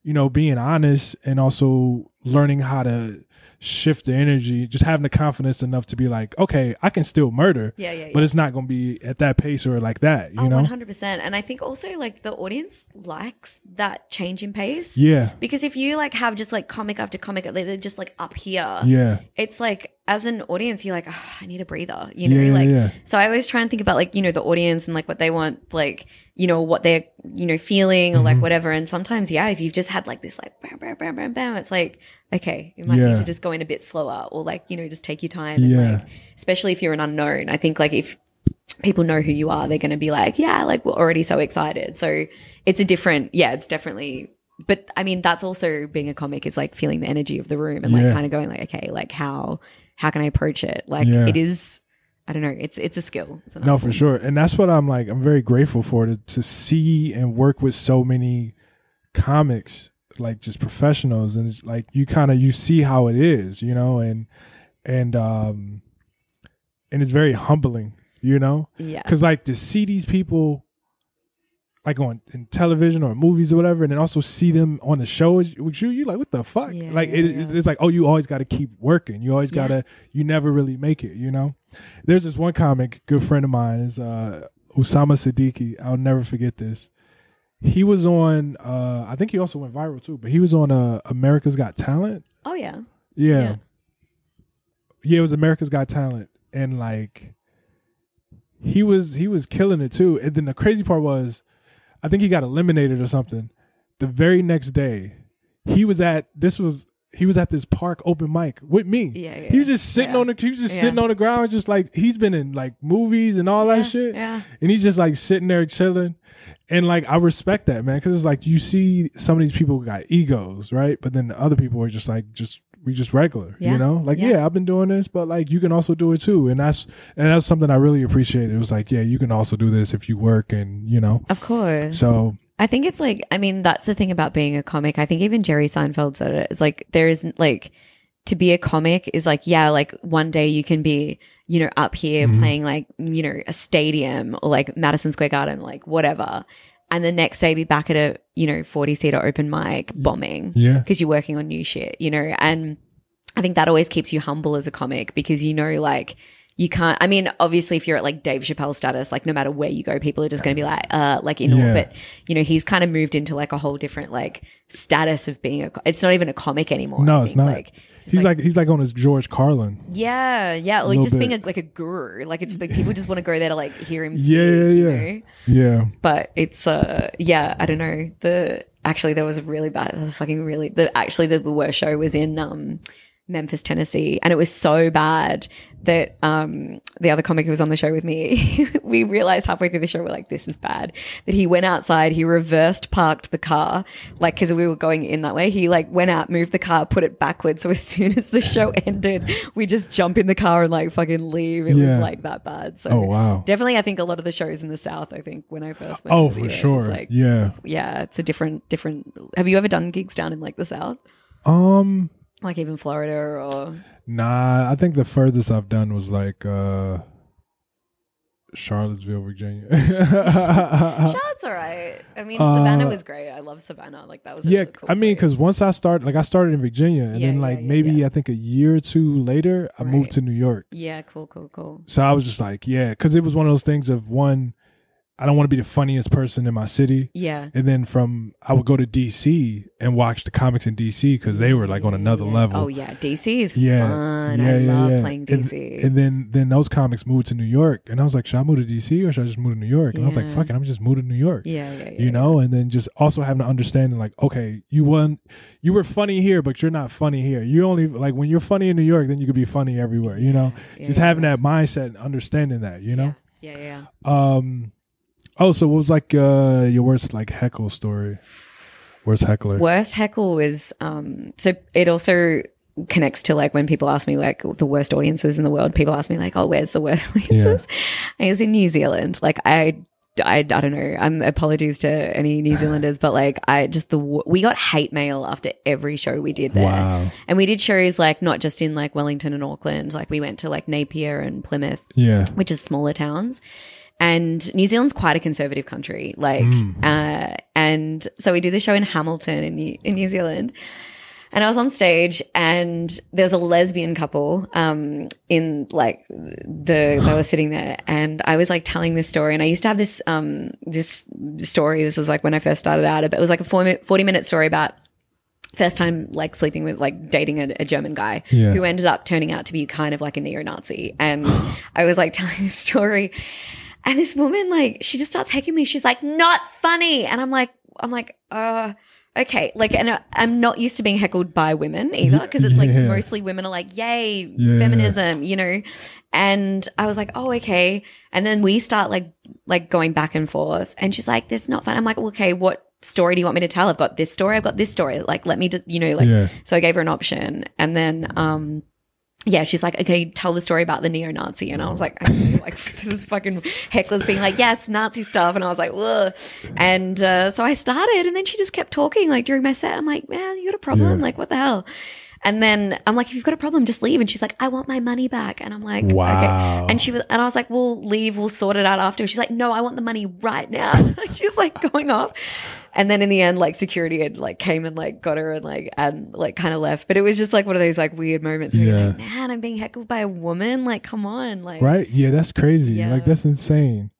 you know, being honest and also learning how to shift the energy, just having the confidence enough to be like, okay, I can still murder, Yeah, yeah, yeah. but it's not going to be at that pace or like that, you oh, know? 100%. And I think also like the audience likes that change in pace. Yeah, Because if you like have just like comic after comic, they're just like up here. yeah, It's like as an audience, you're like, "Ah, I need a breather, you know? Yeah, like, yeah. so I always try and think about like, you know, the audience and like what they want, like, you know, what they're, you know, feeling or like Mm-hmm. whatever. And sometimes, yeah, if you've just had like this, like, bam, bam, bam, bam, bam, it's like, okay, you might Yeah. need to just go in a bit slower or like, you know, just take your time. And Yeah. like, especially if you're an unknown, I think like if, people know who you are, they're going to be like, yeah, like we're already so excited. So it's a different, yeah, it's definitely. But I mean, that's also being a comic is like feeling the energy of the room and like kind of going like, okay, like how how can I approach it? Like Yeah. it is, I don't know, it's it's a skill. It's No, for sure. And that's what I'm like, I'm very grateful for to, to see and work with so many comics, like just professionals. And it's like you kind of, you see how it is, you know, and, and, um, and it's very humbling, you know, Yeah, because like to see these people like on in television or movies or whatever, and then also see them on the show with you, you like what the fuck? Yeah, like yeah, it, yeah. it's like oh, you always got to keep working. You always gotta. You never really make it. You know. There's this one comic, good friend of mine is uh Usama Siddiqui. I'll never forget this. He was on. uh I think he also went viral too, but he was on uh America's Got Talent. oh yeah, Yeah. Yeah. yeah. it was America's Got Talent. And like he was he was killing it too. And then the crazy part was I think he got eliminated or something. The very next day, he was at this was he was at this park open mic with me. Yeah, yeah, he was just sitting yeah. on the he was just Yeah. sitting on the ground, just like he's been in like movies and all Yeah, that shit. yeah. And he's just like sitting there chilling. And like I respect that, man, because it's like you see some of these people got egos, right? But then the other people are just like just we just regular, you know? Like, yeah. yeah. I've been doing this, but like you can also do it too. And that's and that's something I really appreciate. It was like, yeah, you can also do this if you work and you know. of course. So I think it's like, I mean, that's the thing about being a comic. I think even Jerry Seinfeld said it. It's like, there isn't like, to be a comic is like, yeah, like one day you can be, you know, up here Mm-hmm. playing like, you know, a stadium or like Madison Square Garden, like whatever. And the next day be back at a, you know, 40 seater open mic bombing. Yeah. Because you're working on new shit, you know, and I think that always keeps you humble as a comic because you know, like, you can't. I mean, obviously, if you're at like Dave Chappelle status, like no matter where you go, people are just going to be like, uh, like in Yeah. But you know, he's kind of moved into like a whole different like status of being a. It's not even a comic anymore. No, it's not. Like, he's like, he's like on his George Carlin. yeah, yeah, like just being a, like a guru. Like it's like people just want to go there to like hear him. Speak, Yeah, yeah, you yeah. know? Yeah. but it's uh yeah i don't know the actually there was a really bad there was fucking really the actually the, the worst show was in um memphis tennessee and it was so bad that um the other comic who was on the show with me we realized halfway through the show we're like this is bad that he went outside he reversed parked the car like because we were going in that way he like went out moved the car put it backwards so as soon as the show ended we just jump in the car and like fucking leave it Yeah. was like that bad so Oh wow. Definitely, I think a lot of the shows in the South. I think when I first went. Oh, to the for US, sure. Like, yeah. yeah, it's a different, different. Have you ever done gigs down in like the South, Um. Like even Florida or? Nah, I think the furthest I've done was like uh Charlottesville, Virginia. Charlotte's all right. I mean, Savannah was great. I love Savannah. Like that was. A Uh, yeah, really cool I mean, because once I started, like I started in Virginia, and Yeah, then like yeah, maybe yeah. I think a year or two later, I moved to New York. Yeah, cool, cool, cool. So I was just like, yeah, because it was one of those things of one, I don't want to be the funniest person in my city. Yeah. And then from I would go to DC and watch the comics in DC because they were like on another level. Oh yeah, DC is Yeah, fun. yeah, I yeah, love yeah. playing And- DC. And, then then those comics moved to New York, and I was like, should I move to DC or should I just move to New York? And I was like, fuck it, I'm just moving to New York. yeah, yeah, yeah. You know, and then just also having to understanding, like, okay, you won, you were funny here, but you're not funny here. You only like when you're funny in New York, then you could be funny everywhere. You know, just having that mindset and understanding that. You know, Yeah, yeah. um, oh, so what was like uh your worst like heckle story? Worst heckler? Worst heckle was um so it also connects to like when people ask me like the worst audiences in the world. People ask me like, "Oh, where's the worst audiences?" I was in New Zealand. Like I. I, I don't know. I'm apologies to any New Zealanders, but like I just the we got hate mail after every show we did there, Wow. and we did shows like not just in like Wellington and Auckland. Like we went to like Napier and Plymouth, Yeah. which is smaller towns. And New Zealand's quite a conservative country, like, uh, and so we did the show in Hamilton in New, in New Zealand, and I was on stage, and there was a lesbian couple, um, in like the they were sitting there, and I was like telling this story, and I used to have this um this story. This was like when I first started out, but it was like a 40 40 minute story about first time like sleeping with like dating a, a German guy Yeah. who ended up turning out to be kind of like a neo-Nazi. And I was like telling this story and this woman like she just starts hecking me. She's like, not funny. And I'm like, I'm like, uh Okay, like, and I'm not used to being heckled by women either, because it's like Yeah. mostly women are like, "Yay, Yeah. feminism," you know. And I was like, "Oh, okay." And then we start like, like going back and forth, and she's like, "This is not fun." I'm like, "Okay, what story do you want me to tell? I've got this story. I've got this story. Like, let me, just, you know, like." Yeah. So I gave her an option, and then, um, yeah, she's like, okay, tell the story about the neo-Nazi, and I was like, okay, like this is fucking hecklers being like, yes, Nazi stuff, and I was like, Ugh. and uh, so I started, and then she just kept talking like during my set. I'm like, man, you got a problem? Yeah. Like, what the hell? And then I'm like, if you've got a problem, just leave. And she's like, I want my money back. And I'm like, Wow. okay. And she was, and I was like, we'll leave. We'll sort it out after. She's like, no, I want the money right now. she was like going off. And then in the end, like security had like came and like got her and like and like kind of left. But it was just like one of those like weird moments where Yeah. you're like, man, I'm being heckled by a woman. Like, come on, like, Right? Yeah, that's crazy. Yeah. Like that's insane.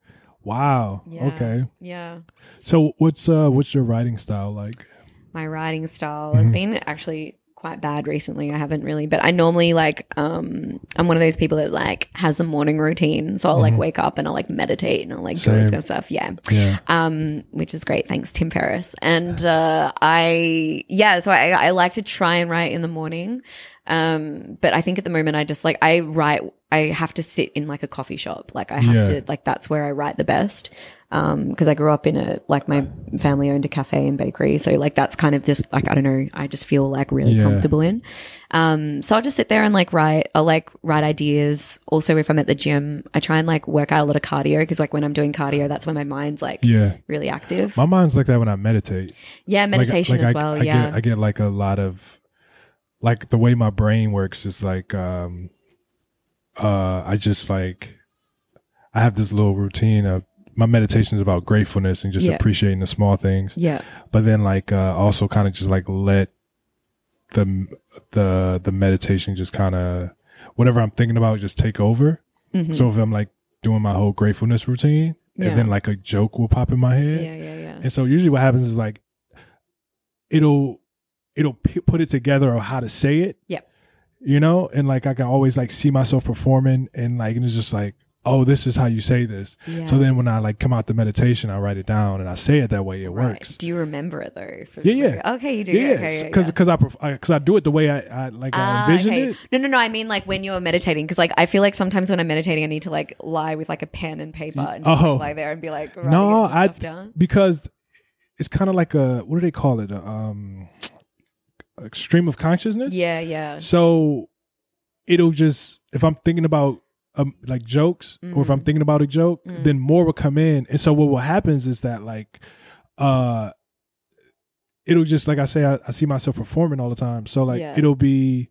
Wow. Yeah. Okay. yeah. So what's uh what's your writing style like? my writing style has been actually quite bad recently. I haven't really, but I normally like um I'm one of those people that like has a morning routine. So I'll like wake up and I'll like meditate and I'll like do this kind of stuff. Yeah. Yeah. Um, which is great. Thanks, Tim Ferriss. And uh I yeah, so I I like to try and write in the morning. Um, but I think at the moment I just like I write I have to sit in like a coffee shop. Like I have Yeah. to like that's where I write the best. Um, because I grew up in a like my family owned a cafe and bakery, so like that's kind of just like I don't know, I just feel like really Yeah. comfortable in. Um, so I'll just sit there and like write. I'll like write ideas. Also, if I'm at the gym, I try and like work out a lot of cardio because like when I'm doing cardio, that's when my mind's like Yeah. really active. My mind's like that when I meditate. yeah, meditation like as I, well. I yeah, Get, I get like a lot of like the way my brain works is like um uh I just like I have this little routine of my meditation is about gratefulness and just Yeah. appreciating the small things. yeah, But then like uh also kind of just like let the the the meditation just kind of whatever I'm thinking about just take over. Mhm. So if I'm like doing my whole gratefulness routine Yeah. and then like a joke will pop in my head. yeah, yeah, yeah. And so usually what happens is like it'll it'll p- put it together of how to say it. Yep. You know, and like I can always like see myself performing and like and it's just like, oh, this is how you say this. Yeah. So then when I like come out the meditation, I write it down and I say it that way. It Right. works. Do you remember it though? Yeah, yeah. Okay, you do. Yeah, Okay, yeah, because yeah. because I because I, do it the way I, I like I envision okay. it. No, no, no. I mean, like when you're meditating, because like I feel like sometimes when I'm meditating, I need to like lie with like a pen and paper and just Oh. like, lie there and be like, No, I because it's kind of like a what do they call it? A, um, stream of consciousness. Yeah, yeah, So it'll just if I'm thinking about um like jokes or if I'm Mhm. thinking about a joke, Mm. then more will come in. And so what will happens is that like uh it'll just like I say I, I see myself performing all the time. So like Yeah. it'll be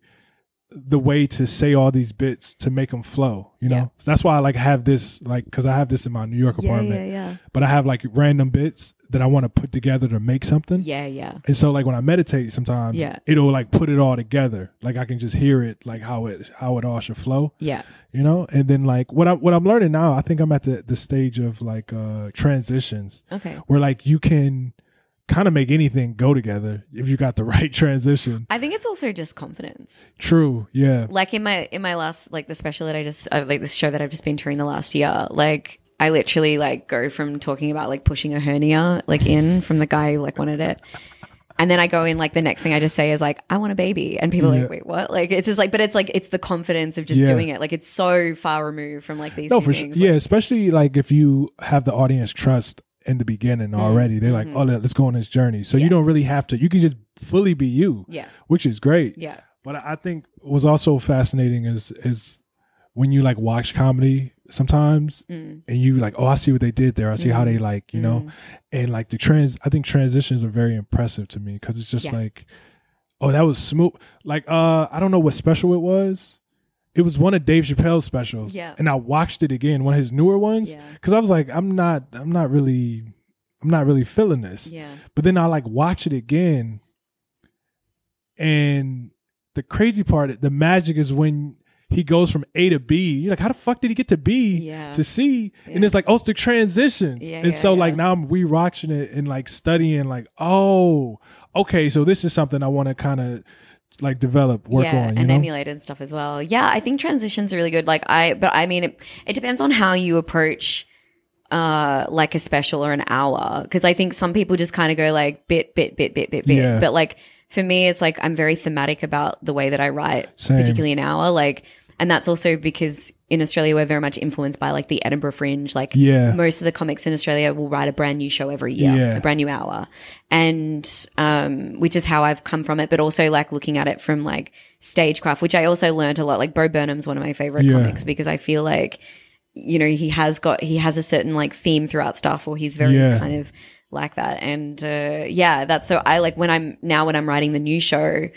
the way to say all these bits to make them flow. You know, Yeah. so that's why I like have this like because I have this in my New York apartment, yeah, yeah, yeah. but I have like random bits that I want to put together to make something. yeah, yeah, And so like when I meditate sometimes Yeah. it'll like put it all together. Like I can just hear it like how it how it all should flow. yeah, You know? And then like what I what I'm learning now, I think I'm at the the stage of like uh transitions Okay. where like you can kind of make anything go together if you got the right transition. I think it's also just confidence. True. Yeah. Like in my in my last like the special that I just uh, like this show that I've just been touring the last year. Like I literally like go from talking about like pushing a hernia like in from the guy who like wanted it. And then I go in like the next thing I just say is like I want a baby and people are Yeah. like wait what like it's just like but it's like it's the confidence of just Yeah. doing it like it's so far removed from like these No, for sure. things Yeah, like, especially like if you have the audience trust in the beginning already. They're like, "Oh, let's go on this journey." So you Mm-hmm. Don't really have to. You can just fully be you. yeah Which is great. yeah But I think was also fascinating is is when you like watch comedy sometimes Mm. and you like, oh, I see what they did there. I see how they like, you know, Mm. and like the trans. I think transitions are very impressive to me because it's just Yeah. like, oh, that was smooth. Like, uh, I don't know what special it was. It was one of Dave Chappelle's specials, Yeah. and I watched it again, one of his newer ones, Yeah. because I was like, I'm not, I'm not really, I'm not really feeling this. yeah But then I like watch it again, and the crazy part, the magic is when he goes from A to B. You're like, how the fuck did he get to B Yeah. to C? And it's like, oh, it's the transitions. Yeah, and yeah, so like now I'm rewatching it and like studying, like, oh, okay, so this is something I want to kind of like develop, work yeah, on. You and know? emulate and stuff as well. Yeah, I think transitions are really good. Like I, but I mean, it, it depends on how you approach, uh, like a special or an hour. Because I think some people just kind of go like bit, bit, bit, bit, bit, bit. Yeah. But like for me, it's like I'm very thematic about the way that I write, Same. particularly an hour. Like, and that's also because in Australia we're very much influenced by like the Edinburgh Fringe. Like, Yeah. most of the comics in Australia will write a brand new show every year, Yeah. a brand new hour. And um, which is how I've come from it, but also like looking at it from like stagecraft, which I also learned a lot. Like Bo Burnham's one of my favorite Yeah. comics because I feel like, you know, he has got he has a certain like theme throughout stuff or he's very Yeah. kind of like that. And uh, yeah, that's so I like when I'm now when I'm writing the new show,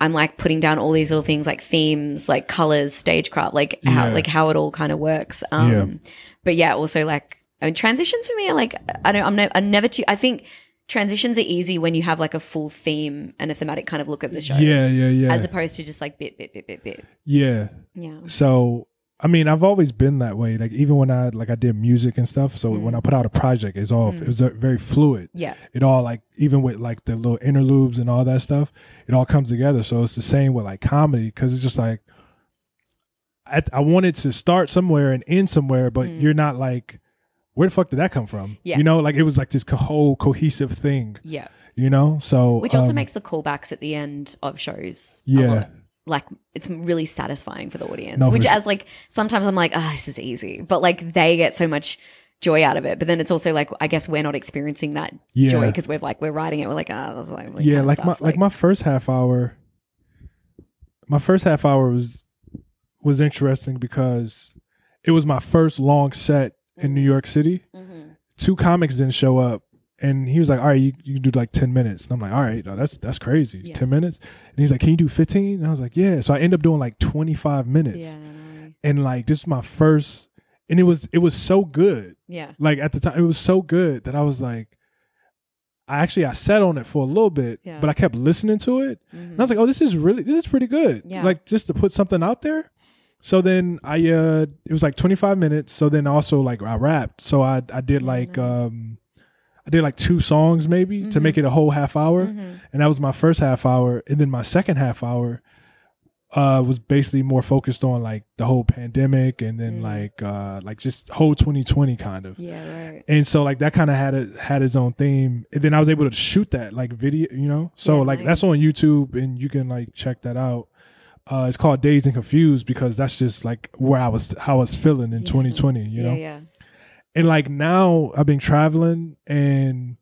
I'm like putting down all these little things like themes, like colors, stagecraft, like how like how it all kind of works. Um Yeah. but yeah, also like I mean, transitions for me are like I don't I'm, ne- I'm never too I think transitions are easy when you have like a full theme and a thematic kind of look of the show. yeah, yeah, yeah, As opposed to just like bit, bit, bit, bit, bit. yeah. Yeah. So I mean, I've always been that way. Like even when I like I did music and stuff. So Mm. when I put out a project, it's all it was very fluid. Yeah. It all like even with like the little interludes and all that stuff, it all comes together. So it's the same with like comedy because it's just like I I wanted to start somewhere and end somewhere, but you're not like. Where the fuck did that come from? Mm. Yeah. You know, like it was like this co- whole cohesive thing. Yeah. You know, so Which also um, makes the callbacks at the end of shows Yeah. Like it's really satisfying for the audience. No, which as like sometimes I'm like, ah, this is easy. But like they get so much joy out of it. But then it's also like I guess we're not experiencing that Yeah. joy because we're like we're writing it. We're like, ah, oh, like, yeah, like stuff. my like my first half hour. My first half hour was was interesting because it was my first long set in New York City. Mhm. Two comics didn't show up, and he was like, "All right, you, you can do like ten minutes." And I'm like, "All right, no, that's that's crazy, Yeah. ten minutes." And he's like, "Can you do 15? And I was like, "Yeah." So I end up doing like 25 minutes, Yeah. and like this is my first, and it was it was so good. Yeah. Like at the time, it was so good that I was like, I actually I sat on it for a little bit, Yeah. but I kept listening to it, Mhm. and I was like, "Oh, this is really this is pretty good." Yeah. Like just to put something out there. So then I uh it was like 25 minutes. So then also like I rapped. So I I did like nice. um I did like two songs maybe to Mhm. make it a whole half hour. Mhm. And that was my first half hour. And then my second half hour uh was basically more focused on like the whole pandemic and then Mm. like uh like just whole 2020 kind of. Yeah. Right. And so like that kind of had a had its own theme. And then I was able to shoot that like video, you know. So Yeah, like that's on YouTube and you can like check that out. Uh it's called Dazed and Confused because that's just like where I was how I was feeling in Yeah. 2020, you yeah. know. Yeah. And like now I've been traveling and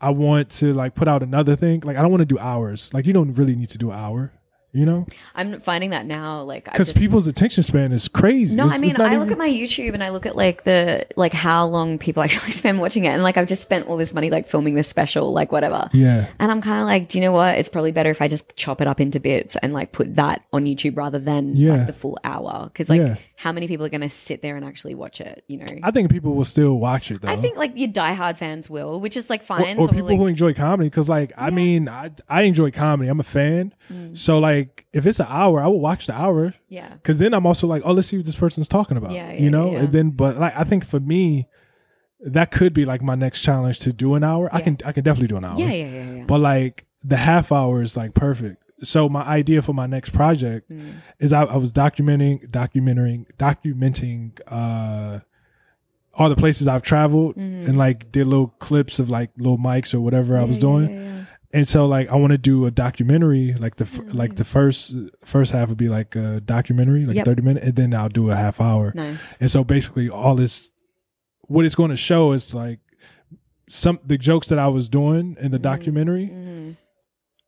I want to like put out another thing. Like I don't want to do hours. Like you don't really need to do an hour. You know, I'm finding that now, like, because people's attention span is crazy. No, It's- I mean, I look at my YouTube and I look at like the like how long people actually spend watching it, and like I've just spent all this money like filming this special, like whatever. yeah. And I'm kind of like, do you know what? It's probably better if I just chop it up into bits and like put that on YouTube rather than Yeah. like the full hour. Because like, Yeah. How many people are going to sit there and actually watch it? You know, I think people will still watch it though. I think like your diehard fans will, which is like fine. or so, people like, who enjoy comedy because like i mean I, I enjoy comedy i'm a fan Mm. so like if it's an hour i will watch the hour yeah, because then i'm also like oh let's see what this person's talking about Yeah, yeah, you know yeah, and then but like i think for me that could be like my next challenge to do an hour i can i can definitely do an hour yeah, yeah, yeah, yeah. but like the half hour is like perfect so my idea for my next project Mm. is I, I was documenting documenting documenting uh all the places I've traveled and like did little clips of like little mics or whatever I was doing. Mm-hmm. Yeah, yeah, yeah. And so like I want to do a documentary like the f Oh, like the first first half would be like a documentary like Yep. 30 minutes and then I'll do a half hour. Nice. And so basically all this what it's going to show is like some the jokes that I was doing in the documentary Mhm.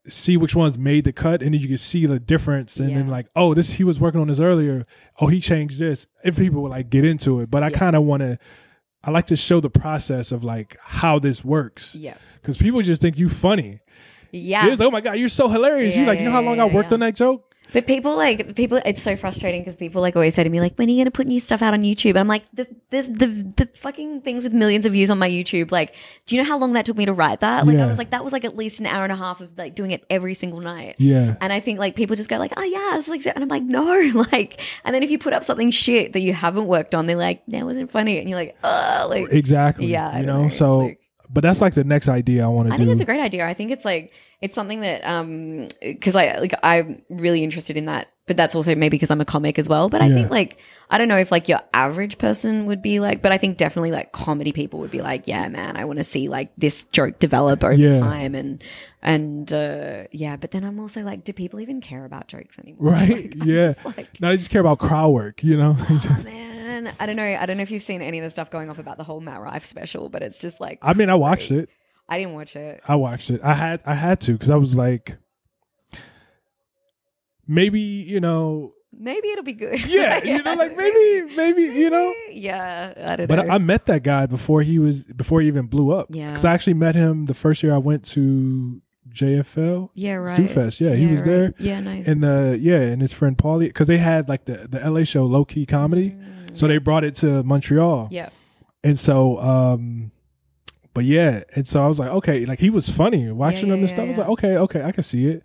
See which ones made the cut and then you can see the difference and then like oh this he was working on this earlier oh he changed this if people would like get into it but i Yeah. kind of want to i like to show the process of like how this works Yeah. because people just think you funny Yeah. it's like oh my god you're so hilarious you Yeah, like you know how long yeah, i worked yeah. on that joke But people like people. It's so frustrating because people like always say to me like, "When are you going to put new stuff out on YouTube?" And I'm like, "The the the the fucking things with millions of views on my YouTube. Like, do you know how long that took me to write that? Like, I was like, that was like at least an hour and a half of like doing it every single night. yeah And I think like people just go like, "Oh yeah," it's like, and I'm like, "No," like, and then if you put up something shit that you haven't worked on, they're like, "That wasn't funny," and you're like, "Oh, like." exactly Yeah, you know, know. So like- but that's like the next idea i want to I think it's a great idea. I think it's like it's something that um because I like I'm really interested in that, but that's also maybe because I'm a comic as well. But I Yeah. think like I don't know if like your average person would be like, but I think definitely like comedy people would be like, yeah, man, I want to see like this joke develop over Yeah. time and and uh yeah. But then I'm also like, do people even care about jokes anymore? right Like, yeah like, no i just care about crowd work you know oh, man, I don't know. I don't know if you've seen any of the stuff going off about the whole Matt Rife special, but it's just like i mean i watched it I didn't watch it. I watched it. I had I had to because I was like, maybe you know, Maybe it'll be good. yeah, you know, like maybe maybe you know. Yeah, I don't But know. I, I met that guy before he was before he even blew up. Yeah. because I actually met him the first year I went to JFL. yeah, right. Zoofest, yeah, he was right. there. Yeah, nice. And the yeah, and his friend Paulie, because they had like the the LA show Low Key Comedy, mm. So they brought it to Montreal. Yeah, And so, um, but yeah, and so I was like, okay, like he was funny watching yeah, him and yeah, stuff. I was like, okay, okay, I can see it.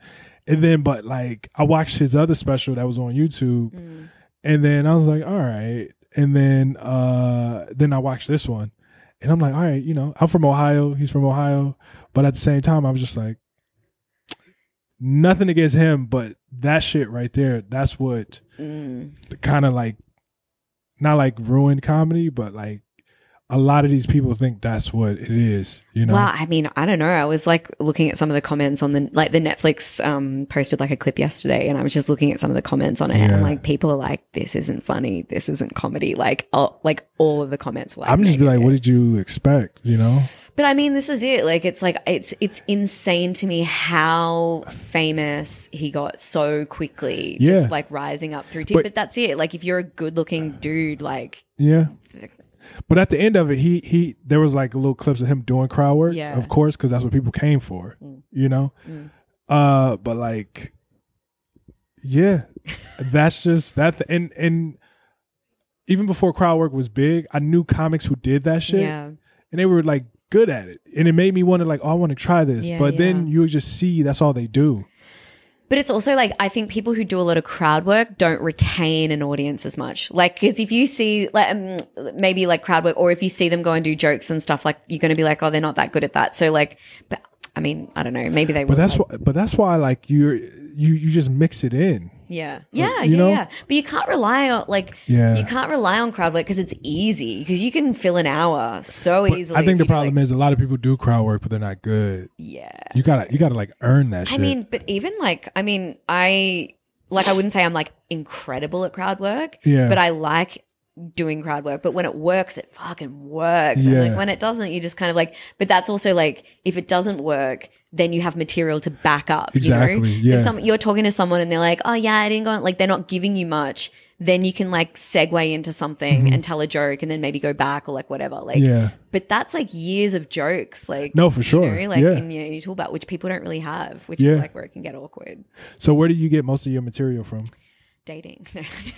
And then, but like, I watched his other special that was on YouTube, Mm. and then I was like, all right. And then, uh, then I watched this one, and I'm like, all right, you know, I'm from Ohio, he's from Ohio, but at the same time, I was just like, nothing against him, but that shit right there, that's what Mm. kind of like not like ruined comedy, but like a lot of these people think that's what it is, you know? Well, I mean, I don't know. I was like looking at some of the comments on the like the Netflix um posted like a clip yesterday, and I was just looking at some of the comments on it, Yeah. and like people are like, "This isn't funny. This isn't comedy." Like, oh, like all of the comments were. Like, I'm just be like, what did you expect, you know? But I mean, this is it. Like, it's like it's it's insane to me how famous he got so quickly, Yeah. just like rising up through. T- But- but that's it. Like, if you're a good-looking dude, like, Yeah. But at the end of it, he he there was like little clips of him doing crowd work, Yeah. of course, because that's what people came for, Mm. you know. Mm. Uh, but like, yeah, that's just that, and and even before crowd work was big, I knew comics who did that shit, yeah, and they were like good at it, and it made me want to like, oh, I want to try this. Yeah, but then you just see that's all they do. But it's also like I think people who do a lot of crowd work don't retain an audience as much. Like, because if you see like um, maybe like crowd work, or if you see them go and do jokes and stuff, like you're going to be like, oh, they're not that good at that. So like, but I mean, I don't know. Maybe they. But will, that's like, why. But that's why, like you're, you, you just mix it in. Yeah. Yeah, you yeah, know? yeah. But you can't rely on like Yeah. you can't rely on crowd work because it's easy because you can fill an hour so But easily. I think the problem like, is a lot of people do crowd work, but they're not good. yeah. You gotta, you gotta like earn that I shit. mean, but even like I mean, I like I wouldn't say I'm like incredible at crowd work. Yeah. But I like doing crowd work, but when it works, it fucking works. And like when it doesn't, you just kind of like, but that's also like, if it doesn't work, then you have material to back up. Exactly, You know? So yeah. if some, you're talking to someone and they're like, oh yeah, I didn't go, on," like they're not giving you much, then you can like segue into something and tell a joke and then maybe go back or like whatever. Like, Mm-hmm. Yeah. but that's like years of jokes. Like, No, for sure. You know, like Yeah. in your, your which people don't really have, which Yeah. is like where it can get awkward. So where do you get most of your material from? Dating.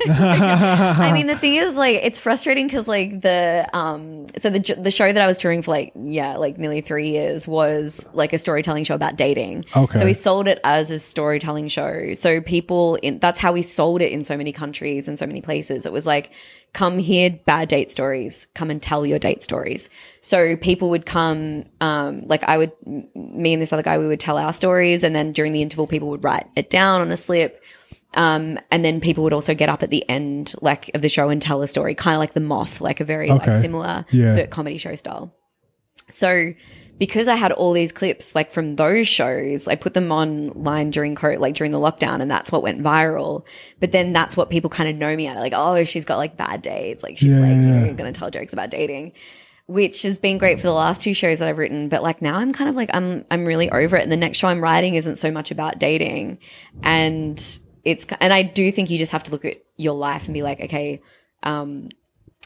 I mean, the thing is, like, it's frustrating because, like, the um, so the the show that I was touring for, like, yeah, like nearly three years was like a storytelling show about dating. Okay. So we sold it as a storytelling show. So people, in that's how we sold it in so many countries and so many places. It was like, come hear bad date stories. Come and tell your date stories. So people would come, um, like I would, me and this other guy, we would tell our stories, and then during the interval, people would write it down on a slip. Um, and then people would also get up at the end, like of the show, and tell a story, kind of like the moth, like a very Okay. like similar, Yeah. but comedy show style. So because I had all these clips like from those shows, I put them online during co- like during the lockdown, and that's what went viral. But then that's what people kind of know me at, like, oh, she's got like bad dates, like she's Yeah, like you yeah. know going to tell jokes about dating. Which has been great for the last two shows that I've written, but like now I'm kind of like I'm I'm really over it, and the next show I'm writing isn't so much about dating, and it's and I do think you just have to look at your life and be like, okay, um,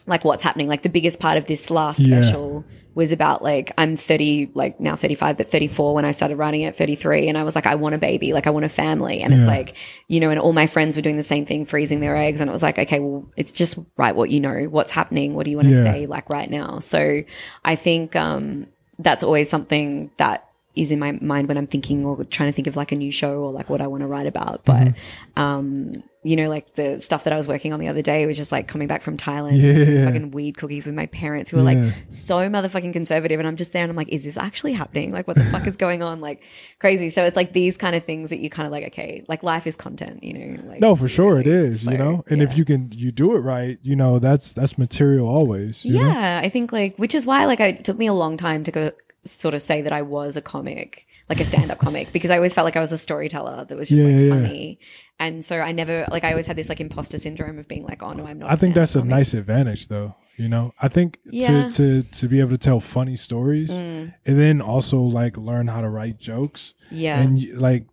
like what's happening. Like the biggest part of this last Yeah. special was about like I'm 30, like now 35, but 34 when I started writing at 33, and I was like, I want a baby, like I want a family, and Yeah. it's like, you know, and all my friends were doing the same thing, freezing their eggs, and it was like, okay, well, it's just write what you know, what's happening, what do you want to Yeah. say, like right now. So I think um, that's always something that is in my mind when I'm thinking or trying to think of like a new show or like what I want to write about. But, Mm-hmm. um, you know, like the stuff that I was working on the other day was just like coming back from Thailand Yeah. and doing fucking weed cookies with my parents who are Yeah. like so motherfucking conservative. And I'm just there and I'm like, is this actually happening? Like, what the fuck is going on? Like, crazy. So it's like these kind of things that you kind of like, okay, like life is content, you know? Like, No, for sure it really. So, you know, and yeah. if you can you do it right, you know that's that's material always. you know? Yeah, I think like, which is why like it took me a long time to go sort of say that I was a comic, like a stand-up comic, because I always felt like I was a storyteller that was just Yeah, like yeah, funny, and so I never like I always had this like imposter syndrome of being like, oh no, I'm not. I think that's a comic. nice advantage, though. You know, I think Yeah. Mm. to to to be able to tell funny stories, and then also like learn how to write jokes. Yeah. and like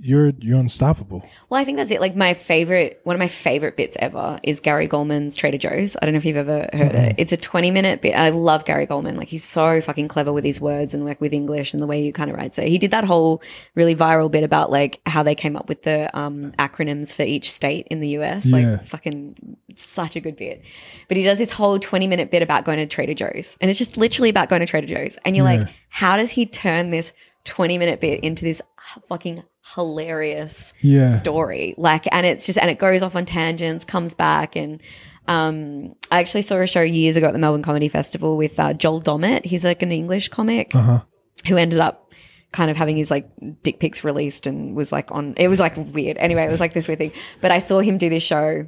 you're you're unstoppable. Well, I think that's it. Like my favorite, one of my favorite bits ever is Gary Gulman's Trader Joe's. I don't know if you've ever heard it. It's a 20 minute bit. I love Gary Goldman. Like he's so fucking clever with his words and like with English and the way you kind of write. So he did that whole really viral bit about like how they came up with the um, acronyms for each state in the US. Yeah. Like fucking such a good bit. But he does this whole 20 minute bit about going to Trader Joe's. And it's just literally about going to Trader Joe's. And you're Yeah. like, how does he turn this 20 minute bit into this fucking hilarious Yeah. story. Like and it's just and it goes off on tangents comes back. And um i actually saw a show years ago at the melbourne comedy festival with uh, joel dommett. He's like an english comic Uh-huh. who ended up kind of having his like dick pics released and was like on it was like weird. Anyway it was like this weird thing. But i saw him do this show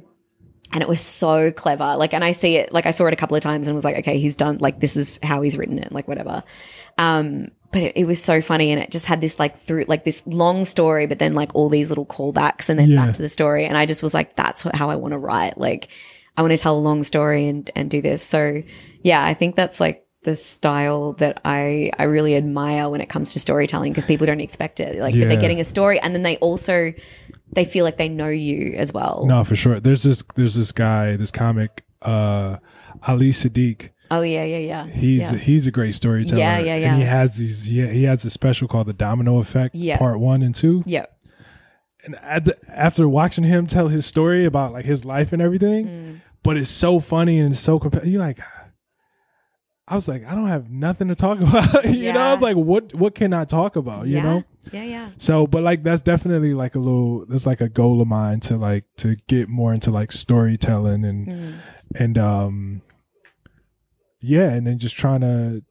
and it was so clever. Like and i see it like i saw it a couple of times and was like okay he's done like this is how he's written it like whatever. Um but it, it was so funny and it just had this like through like this long story but then like all these little callbacks and then Yeah. back to the story. And i just was like that's what, how i want to write. Like i want to tell a long story and and do this. So yeah i think that's like the style that i i really admire when it comes to storytelling because people don't expect it. Like but they're getting a story and then they also they feel like they know you as well No, for sure. There's this there's this guy, this comic, uh, Ali Siddiq. oh yeah yeah yeah He's yeah. he's a great storyteller. Yeah, yeah, yeah. And he has these. He, he has a special called the Domino Effect, Yeah. Part One and Two. yeah And at the, after watching him tell his story about like his life and everything, Mm. but it's so funny and so compelling. You're like, I was like, I don't have nothing to talk about. you know, I was like, what what can I talk about? You yeah. know. Yeah yeah So, but like that's definitely like a little. That's like a goal of mine to like to get more into like storytelling and Mm. and um, yeah, and then just trying to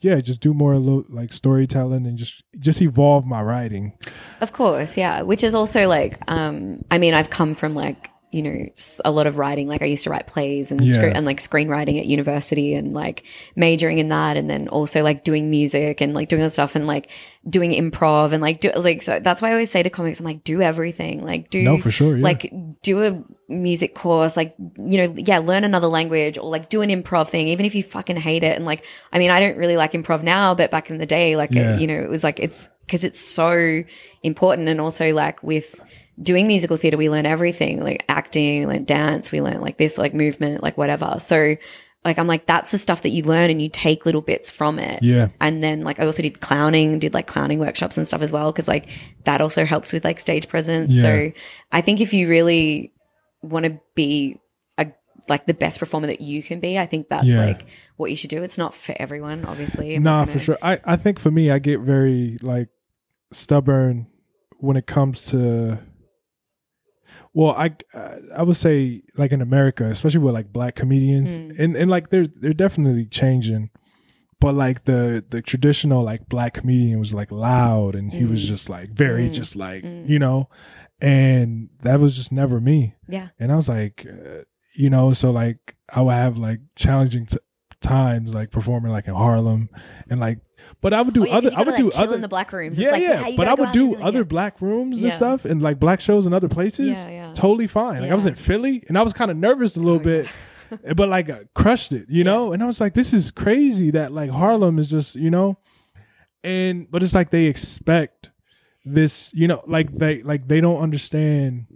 yeah, just do more lo- like storytelling and just just evolve my writing. Of course, yeah. Which is also like, um, I mean, I've come from like you know a lot of writing like i used to write plays and Yeah. and like screenwriting at university and like majoring in that and then also like doing music and like doing that stuff and like doing improv and like do like so that's why i always say to comics i'm like do everything like do No, for sure, yeah. like do a music course like you know yeah learn another language or like do an improv thing even if you fucking hate it and like i mean i don't really like improv now but back in the day like Yeah. it, you know it was like it's because it's so important and also like with doing musical theater we learn everything like acting like dance we learn like this like movement like whatever so like i'm like that's the stuff that you learn and you take little bits from it Yeah. and then like i also did clowning did like clowning workshops and stuff as well because like that also helps with like stage presence Yeah. so i think if you really want to be a like the best performer that you can be i think that's Yeah. like what you should do it's not for everyone obviously I'm Nah, for gonna- sure. I, I think for me, I get very like stubborn when it comes to. Well, I I would say like in America, especially with like black comedians, Mm. and and like they're they're definitely changing, but like the the traditional like black comedian was like loud and he was Mm. just like very Mm. just like Mm. you know, and that was just never me. yeah And I was like, uh, you know, so like I would have like challenging t- times like performing like in Harlem and like, but I would do Oh, yeah, other, I would do like, kill other, in the black rooms yeah, it's like, yeah. you but I would do other yeah. black rooms and Yeah. stuff and like black shows in other places. Yeah, yeah. Totally fine. Like I was in Philly and I was kind of nervous a little Oh, bit, but like crushed it, you know? And I was like, this is crazy that like Harlem is just, you know, and, but it's like they expect this, you know, like they, like they don't understand.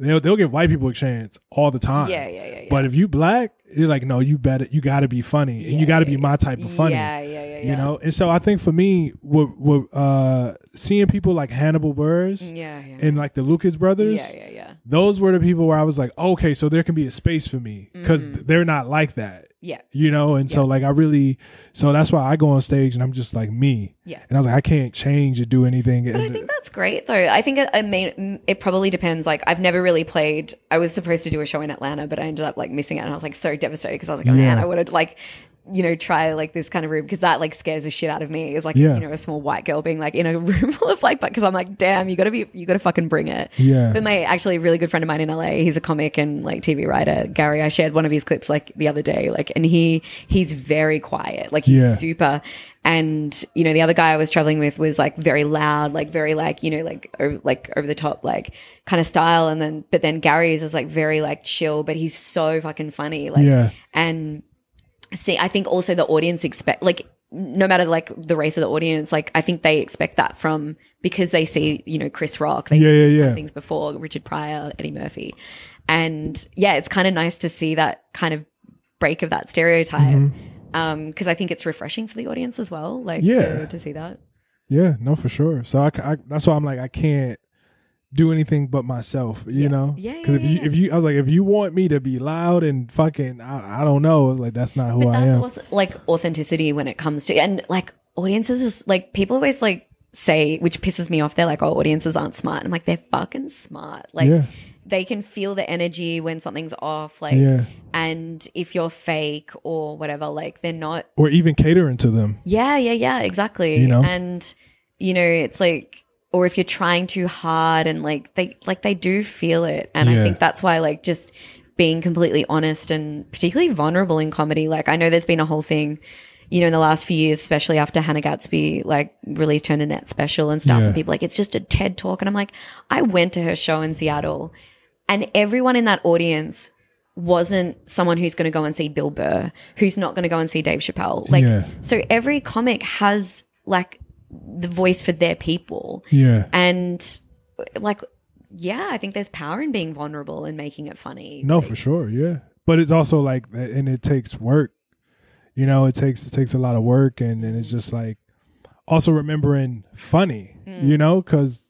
They'll, they'll give white people a chance all the time. yeah yeah yeah, yeah. But if you black, you're like, no, you better, you got to be funny, and you got to yeah, be my type of funny. yeah yeah yeah yeah You know, and so I think for me, what, what, uh, seeing people like Hannibal Buress yeah yeah and like the Lucas brothers, yeah yeah yeah those were the people where I was like, okay, so there can be a space for me because Mm-hmm. they're not like that, yeah you know. And so like I really, so that's why I go on stage and I'm just like me, Yeah. And I was like, I can't change or do anything. But I think that's great, though. I think it, I mean, it probably depends. Like, I've never really played. I was supposed to do a show in Atlanta, but I ended up like missing out, and I was like so devastated because I was like, oh man, I would have like, you know, try like this kind of room because that like scares the shit out of me. Is like, Yeah. you know, a small white girl being like in a room full of like, but because I'm like, damn, you gotta be, you gotta fucking bring it. Yeah. But my actually really good friend of mine in LA, he's a comic and like TV writer, Gary. I shared one of his clips like the other day, like, and he he's very quiet, like he's Yeah. super. And you know, the other guy I was traveling with was like very loud, like very like you know like over, like over the top like kind of style. And then but then Gary's is like very like chill, but he's so fucking funny. Like Yeah. and see, I think also the audience expect like no matter like the race of the audience, like I think they expect that from because they see you know Chris Rock, they Yeah, see yeah, these kind of yeah. things before Richard Pryor, Eddie Murphy, and yeah, it's kind of nice to see that kind of break of that stereotype because I think it's refreshing for the audience as well, like Mm-hmm. Yeah. to, to see that. Yeah, no, for sure. So I, I that's why I'm like I can't do anything but myself, you know. Yeah, Because if you yeah. if you I was like if you want me to be loud and fucking I, I don't know, it's like that's not who But I that's am. also like authenticity when it comes to and like audiences is like people always like say which pisses me off. They're like, oh, audiences aren't smart. I'm like, they're fucking smart. Like Yeah. they can feel the energy when something's off. Like Yeah. and if you're fake or whatever, like they're not or even catering to them. Yeah, yeah, yeah, exactly. You know? And you know, it's like or if you're trying too hard and like they like they do feel it. And Yeah. I think that's why like just being completely honest and particularly vulnerable in comedy. Like I know there's been a whole thing, you know, in the last few years, especially after Hannah Gadsby like released her net special and stuff, Yeah. and people like, it's just a TED talk. And I'm like, I went to her show in Seattle and everyone in that audience wasn't someone who's going to go and see Bill Burr, who's not going to go and see Dave Chappelle. Like, Yeah. so every comic has like the voice for their people. Yeah. And like, yeah, I think there's power in being vulnerable and making it funny. No, for sure. Yeah. But it's also like and it takes work. You know, it takes it takes a lot of work and, and it's just like also remembering funny, Hmm. you know, cuz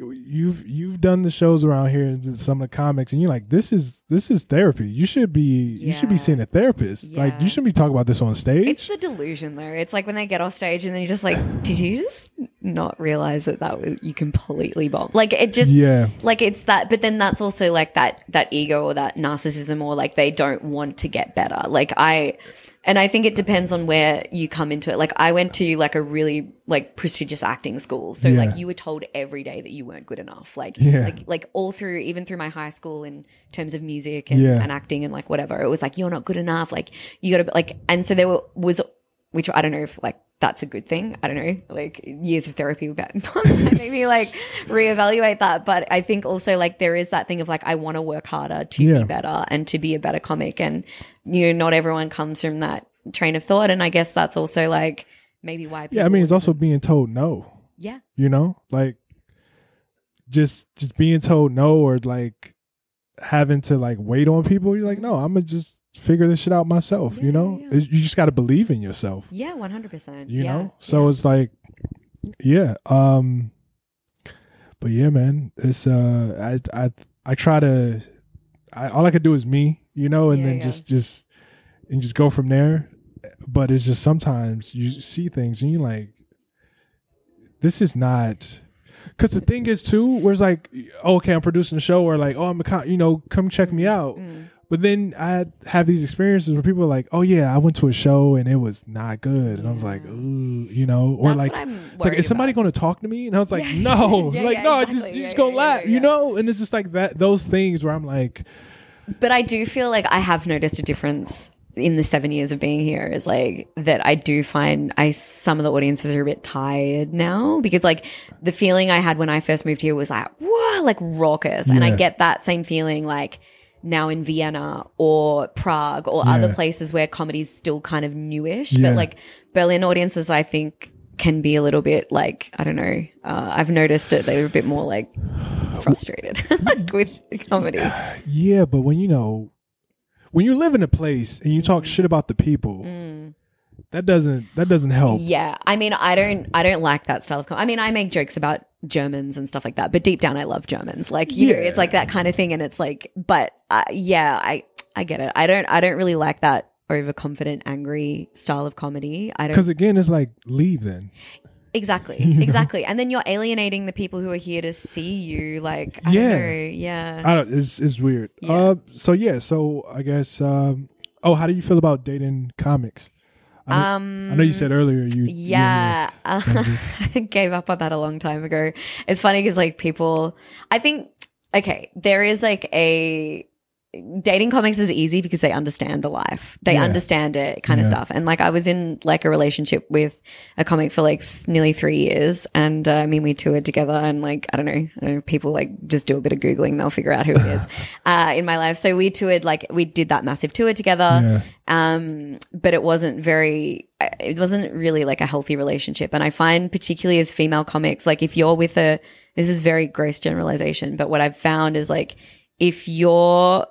you've you've done the shows around here and some of the comics and you're like this is this is therapy. You should be you should be seeing a therapist. Like you shouldn't be talking about this on stage. It's the delusion though. It's like when they get off stage and then you're just like, did you just not realize that that was you completely bombed. Like it just Yeah. like it's that but then that's also like that that ego or that narcissism or like they don't want to get better. Like I and I think it depends on where you come into it. Like I went to like a really like prestigious acting school. So Yeah. like you were told every day that you weren't good enough. Like Yeah. like like all through even through my high school in terms of music and, Yeah. and acting and like whatever. It was like you're not good enough. Like you got to like and so there were, was which I don't know if like that's a good thing. I don't know, like years of therapy about maybe like reevaluate that. But I think also like there is that thing of like I want to work harder to Yeah. be better and to be a better comic, and you know not everyone comes from that train of thought, and I guess that's also like maybe why. People Yeah, I mean, it's also being told no. yeah, You know, like just just being told no or like having to like wait on people. You're like, no, I'm gonna just figure this shit out myself. Yeah, you know, yeah. You just got to believe in yourself. yeah, one hundred percent. You know, so it's like, yeah. Um, but yeah, man, it's uh, I I I try to, I all I could do is me, you know, and Yeah, then yeah. just just and just go from there. But it's just sometimes you see things and you're like, this is not. Because the thing is too, where it's like, okay, I'm producing a show, or like, oh, I'm a, co- you know, come check me out. Mm. But then I have these experiences where people are like, "Oh yeah, I went to a show and it was not good," and I was like, mm. "Ooh," you know, or That's like, it's like, is somebody going to talk to me? And I was like, Yeah. "No, Yeah, like yeah, no, just you just gonna laugh," you know. And it's just like that those things where I'm like, But I do feel like I have noticed a difference in the seven years of being here is like that I do find I some of the audiences are a bit tired now because like the feeling I had when I first moved here was like whoa like raucous. And I get that same feeling like now in Vienna or Prague or other places where comedy's still kind of newish Yeah. but like Berlin audiences I think can be a little bit like I don't know uh, I've noticed it they're a bit more like frustrated like with comedy yeah, but when you know, when you live in a place and you talk shit about the people, that doesn't that doesn't help. Mm. Yeah, I mean, I don't, I don't like that style of. Com- I mean, I make jokes about Germans and stuff like that, but deep down, I love Germans. Like, you know, it's like that kind of thing, and it's like, but uh, yeah, I, I get it. I don't, I don't really like that overconfident, angry style of comedy. I don't Because again, it's like leave then. exactly, exactly, and then you're alienating the people who are here to see you. Like, I Yeah. don't know, yeah. I don't. It's it's weird. Yeah. Uh, so yeah. So I guess. Um, oh, how do you feel about dating comics? I know, Um, I know you said earlier you. Yeah, uh, I gave up on that a long time ago. It's funny because like people, I think okay, there is like a dating comics is easy because they understand the life, they Yeah. understand it kind of stuff. And like I was in like a relationship with a comic for like th- nearly three years, and uh, I mean we toured together, and like I don't know, I don't know, people like just do a bit of googling, they'll figure out who it is uh, in my life. So we toured like we did that massive tour together Yeah. um, but it wasn't very it wasn't really like a healthy relationship and i find particularly as female comics like if you're with a this is very gross generalization but what i've found is like if you're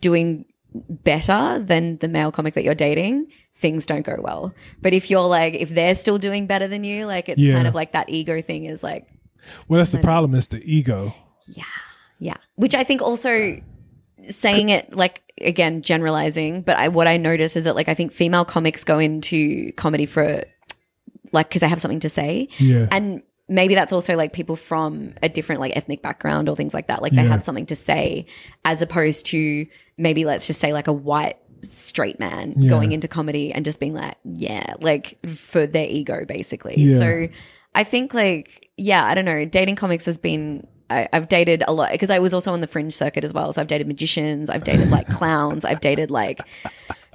doing better than the male comic that you're dating things don't go well but if you're like if they're still doing better than you like it's Yeah. kind of like that ego thing is like Well, that's the problem. It's the ego. Yeah. Yeah. Which I think also saying it like again generalizing, but I what I notice is that like I think female comics go into comedy for like cuz they have something to say. Yeah. And maybe that's also like people from a different like ethnic background or things like that. Like they Yeah. have something to say as opposed to maybe let's just say like a white straight man Yeah. going into comedy and just being like, yeah, like for their ego basically. Yeah. So I think like, yeah, I don't know. Dating comics has been I, I've dated a lot because I was also on the fringe circuit as well. So I've dated magicians, I've dated like clowns, I've dated like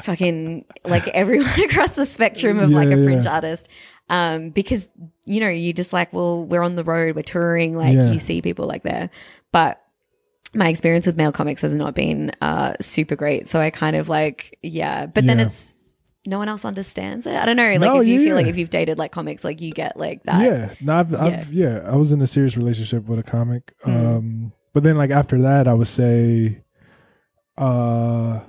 fucking like everyone across the spectrum of like a fringe yeah. artist. Um, because you know, you just like, well, we're on the road, we're touring, like Yeah. you see people like there. But my experience with male comics has not been uh super great. So I kind of like, yeah. But then Yeah. it's no one else understands it. I don't know. Like No, if you yeah. feel like if you've dated like comics, like you get like that. yeah. No, I've, I've yeah. I was in a serious relationship with a comic. Um, but then like after that, I would say, uh,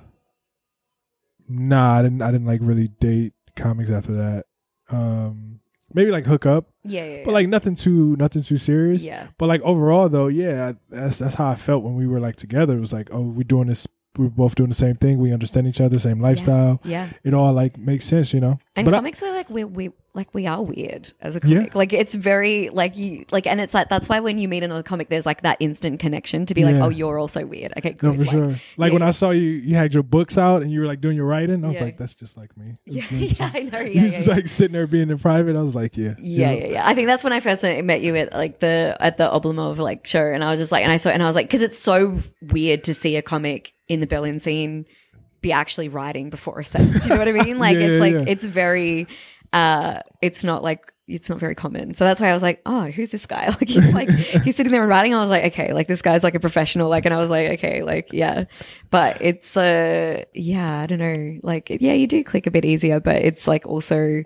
nah, I didn't. I didn't like really date comics after that. Um, maybe like hook up, Yeah, yeah, yeah. but like nothing too nothing too serious. yeah. But like overall though, yeah, that's that's how I felt when we were like together. It was like, oh, we're doing this. We're both doing the same thing. We understand each other, same lifestyle. Yeah. It all like makes sense, you know. And but I- comics were like we we like we are weird as a Yeah. comic. Like it's very like you like, and it's like that's why when you meet another comic, there's like that instant connection to be like, Yeah. oh, you're also weird. Okay, No, good. for Like, sure. Like yeah. when I saw you, you had your books out and you were like doing your writing. I was Yeah. like, that's just like me. Yeah, like yeah, I know. you Yeah, yeah, just yeah. like sitting there being in private. I was like, yeah, Yeah, you yeah, yeah. I think that's when I first met you at like the at the Oblomov like show, and I was just like, and I saw, and I was like, because it's so weird to see a comic in the Berlin scene be actually writing before a set. Do you know what I mean? Like Yeah, it's yeah, like yeah. it's very, uh, it's not like it's not very common. So that's why I was like, oh, who's this guy? Like he's like he's sitting there and writing. I was like, okay, like this guy's like a professional. Like, and I was like, okay, like yeah, but it's uh, yeah, I don't know, like yeah, you do click a bit easier, but it's like also.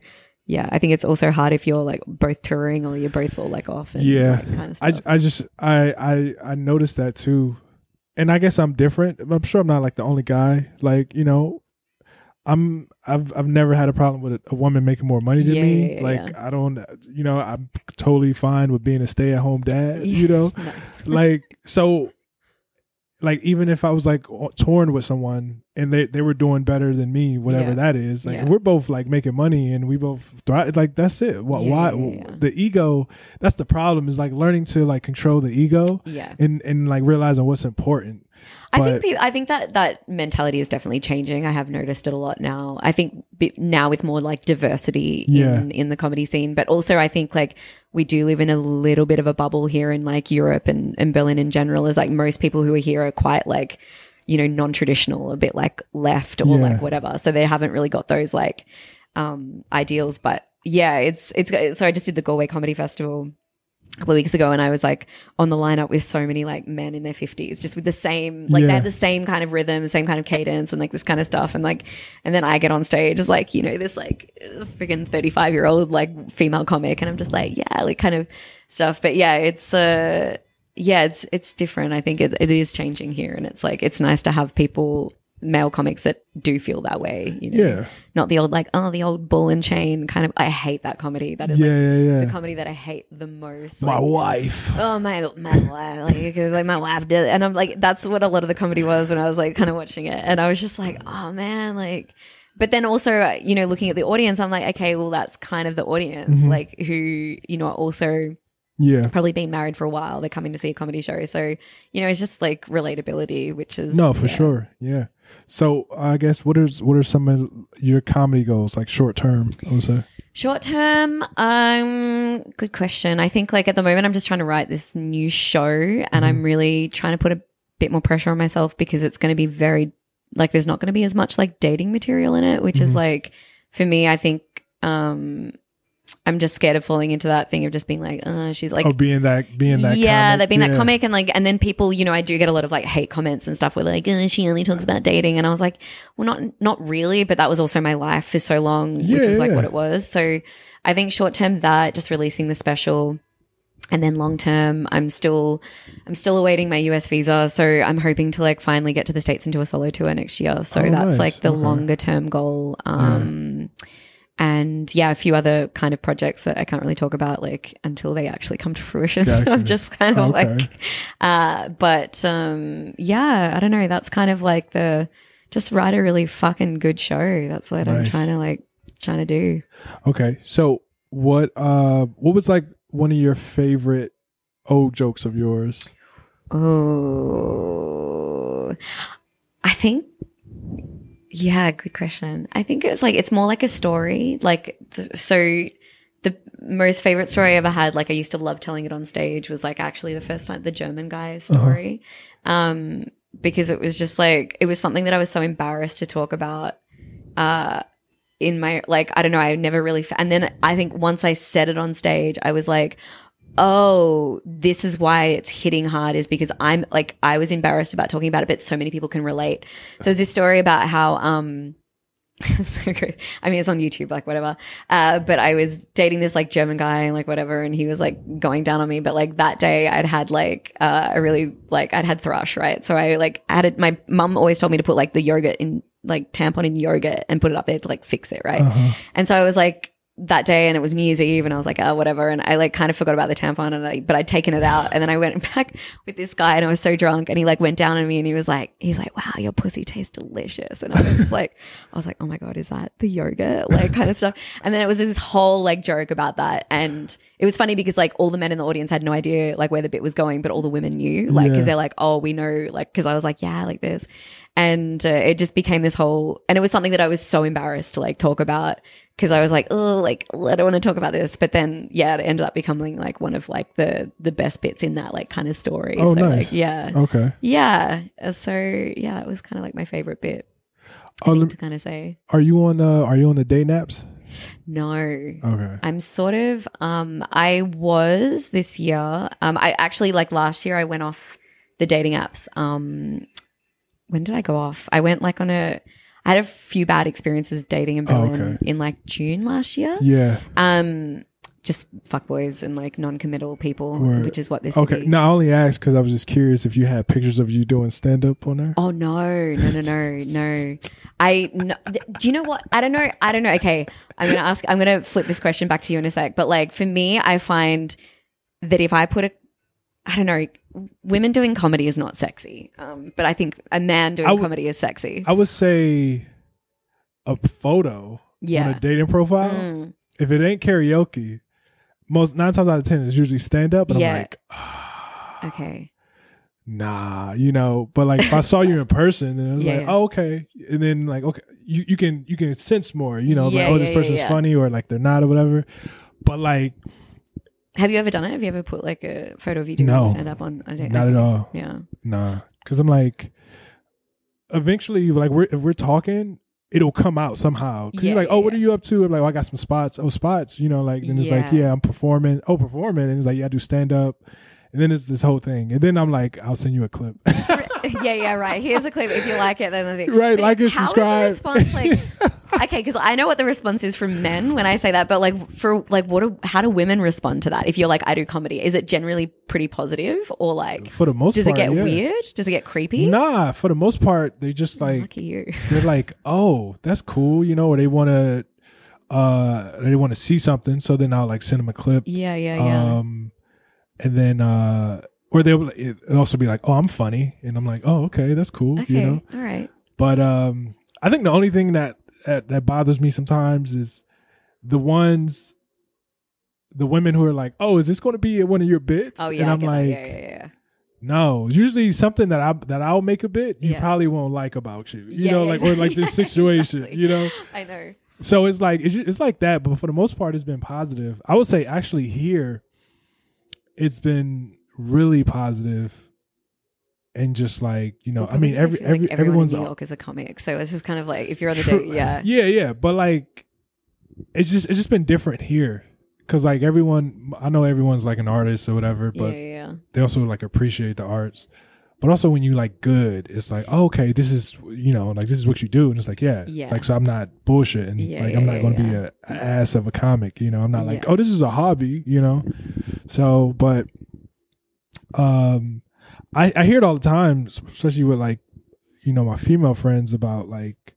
Yeah, I think it's also hard if you're like both touring or you're both all like off. And, yeah. kind of I. I just I I I noticed that too, and I guess I'm different. I'm sure I'm not like the only guy. Like you know, I'm I've I've never had a problem with a, woman making more money than Yeah, me. yeah, like yeah. I don't, you know, I'm totally fine with being a stay at home dad. You know, Nice. like so like even if I was like torn with someone and they they were doing better than me, whatever Yeah. that is, like Yeah. we're both like making money and we both thrive, like that's it. Why, Yeah, why the ego? That's the problem. Is like learning to like control the ego yeah. and and like realizing what's important. I But- think I think that that mentality is definitely changing. I have noticed it a lot now. I think now with more like diversity in in the comedy scene, but also I think like we do live in a little bit of a bubble here in like Europe and, and Berlin in general. Is like most people who are here are quite like you know non-traditional, a bit like left or Yeah. like whatever. So they haven't really got those like um ideals. But yeah, it's it's so I just did the Galway Comedy Festival couple of weeks ago and I was like on the lineup with so many like men in their 50s just with the same like Yeah. they had the same kind of rhythm the same kind of cadence and like this kind of stuff and like and then I get on stage as like you know this like freaking 35 year old like female comic and I'm just like yeah like kind of stuff but yeah it's uh yeah it's it's different I think it, it is changing here and it's like it's nice to have people male comics that do feel that way you know Yeah. not the old like oh the old ball and chain kind of I hate that comedy that is Yeah, like yeah, yeah. the comedy that I hate the most. My like, wife. Oh my my wife, like, like my wife did, and I'm like, that's what a lot of the comedy was when I was like kind of watching it, and I was just like, oh man, like. But then also, you know, looking at the audience, I'm like, okay, well, that's kind of the audience, Mm-hmm. like who, you know, are also Yeah. probably been married for a while. They're coming to see a comedy show, so you know, it's just like relatability, which is No, for yeah. sure. Yeah. So I guess what is what are some of your comedy goals, like short term? I would say. Short term, um, good question. I think like at the moment I'm just trying to write this new show and I'm really trying to put a bit more pressure on myself because it's going to be very like there's not going to be as much like dating material in it, which is like for me I think um I'm just scared of falling into that thing of just being like, uh, she's like oh, being that being that. yeah, comic. that being that comic and like, and then people, you know, I do get a lot of like hate comments and stuff where like, oh, she only talks about dating, and I was like, well, not not really, but that was also my life for so long, which Yeah, was like yeah. what it was. So I think short term that just releasing the special. And then long term, I'm still, I'm still awaiting my US visa. So I'm hoping to like finally get to the States and do a solo tour next year. So Oh, that's nice. like the Okay. longer term goal. Um, and yeah, a few other kind of projects that I can't really talk about like until they actually come to fruition. So I'm just kind of Okay. like, uh, but um, yeah, I don't know. That's kind of like the just write a really fucking good show. That's what I'm trying to like trying to do. Okay, so what? Uh, what was like one of your favorite old jokes of yours? Oh, I think. Yeah, good question. I think it's like it's more like a story. Like th- so, the most favorite story I ever had, like I used to love telling it on stage, was like actually the first time the German guy story, um, because it was just like it was something that I was so embarrassed to talk about. Uh, in my like I don't know, I never really. Fa- and then I think once I said it on stage, I was like, oh, this is why it's hitting hard is because I'm like, I was embarrassed about talking about it, but so many people can relate. So there's this story about how, um, so great. I mean, it's on YouTube, like whatever. Uh, but I was dating this like German guy and like whatever, and he was like going down on me. But like that day, I'd had like uh, a really like I'd had thrush, right? So I like added. My mum always told me to put like the yogurt in like tampon in yogurt and put it up there to like fix it, right? And so I was like that day and it was New Year's Eve and I was like, oh, whatever. And I like kind of forgot about the tampon and I, but I'd taken it out. And then I went back with this guy and I was so drunk and he like went down on me and he was like, he's like, wow, your pussy tastes delicious. And I was like, I was like, oh my God, is that the yogurt? Like kind of stuff. And then it was this whole like joke about that. And it was funny because like all the men in the audience had no idea like where the bit was going, but all the women knew like, Yeah. cause they're like, oh, we know, like, cause I was like, yeah, like this. And uh, it just became this whole, and it was something that I was so embarrassed to like talk about because I was like, oh, like I don't want to talk about this. But then, yeah, it ended up becoming like one of like the the best bits in that like kind of story. Oh, so, nice. Like, yeah, Okay. yeah. So yeah, that was kind of like my favorite bit Oh, to kind of say. are you on? Uh, are you on the day naps? No, Okay. I'm sort of um I was this year. Um I actually like last year I went off the dating apps. Um when did I go off? I went like on a I had a few bad experiences dating in Oh, Berlin okay. in like June last year. Yeah. Um just fuckboys and like non-committal people, Word. which is what this is. Okay. No, I only asked because I was just curious if you had pictures of you doing stand up on there. Oh no, no, no, no, no. I no, do you know what? I don't know. I don't know. Okay, I'm gonna ask. I'm gonna flip this question back to you in a sec. But like for me, I find that if I put a, I don't know, women doing comedy is not sexy. Um, but I think a man doing I w- comedy is sexy. I would say a photo Yeah. on a dating profile. Mm. If it ain't karaoke, most nine times out of ten it's usually stand up, and Yeah. I'm like, Okay. nah, you know. But like if I saw you in person, then it was Yeah, like, oh, okay. And then like, okay, you, you can you can sense more, you know, like oh, this person's funny or like they're not or whatever. But like, Have you ever done it? Have you ever put like a photo of you doing No. stand up on? I don't not at all. Yeah. Nah, because I'm like, eventually, like we're if we're talking, it'll come out somehow. Because Yeah, you're like, yeah, oh, what are you up to? I'm like, oh, I got some spots. Oh, spots. You know, like, and it's like, Yeah. yeah, I'm performing. Oh, performing, and it's like, yeah, I do stand up. And then it's this whole thing, and then I'm like, I'll send you a clip. yeah, yeah, right. Here's a clip. If you like it, then the thing. Right, But like and how is the subscribe. response like? okay, because I know what the response is from men when I say that, but like for like, what? Do, how do women respond to that? If you're like, I do comedy, is it generally pretty positive or like? for the most Does part, it get yeah. weird? Does it get creepy? Nah, for the most part, they just like Lucky you. they're like, oh, that's cool, you know, or they want to, uh, they want to see something, so then I'll like send them a clip. Yeah, yeah, yeah. Um, and then uh, or they'll also be like, "Oh, I'm funny," and I'm like, "Oh, okay, that's cool," okay, you know. all right. But um, I think the only thing that, that bothers me sometimes is the ones, the women who are like, "Oh, is this going to be one of your bits?" Oh yeah, and I'm like, yeah, yeah, yeah. "No." Usually, something that I that I'll make a bit, you Yeah. probably won't like about you, you Yeah, know, like or like this situation, exactly. you know. I know. So it's like it's, it's like that, but for the most part, it's been positive. I would say actually here, it's been really positive, and just like you know, Well, I mean, every like every everyone everyone's in New York is a comic, so it's just kind of like if you're on the True. yeah, yeah, yeah, but like it's just it's just been different here because like everyone, I know everyone's like an artist or whatever, but yeah, yeah. they also like appreciate the arts. But also when you like good, it's like oh, okay, this is you know like this is what you do, and it's like yeah, Yeah. like so I'm not bullshitting, Yeah, like I'm not to be a, ass of a comic, you know. I'm not like oh, this is a hobby, you know. So, but um, I I hear it all the time, especially with like you know my female friends about like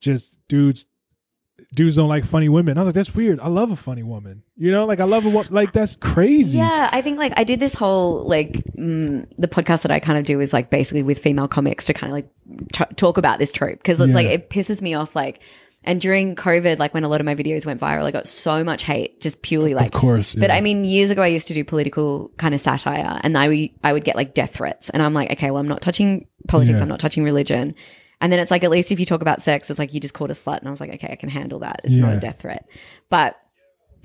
just dudes dudes don't like funny women. I was like, that's weird. I love a funny woman. You know, like I love a wo- like that's crazy. Yeah, I think like I did this whole like mm, the podcast that I kind of do is like basically with female comics to kind of like t- talk about this trope because it's Yeah. like it pisses me off like and during COVID like when a lot of my videos went viral I got so much hate just purely like of course. But. I mean, years ago, I used to do political kind of satire, and I would, I would get like death threats, and I'm like, okay, well, I'm not touching politics, Yeah. I'm not touching religion, and then it's like, at least if you talk about sex, it's like you just called a slut, and I was like, okay, I can handle that. It's not a death threat, but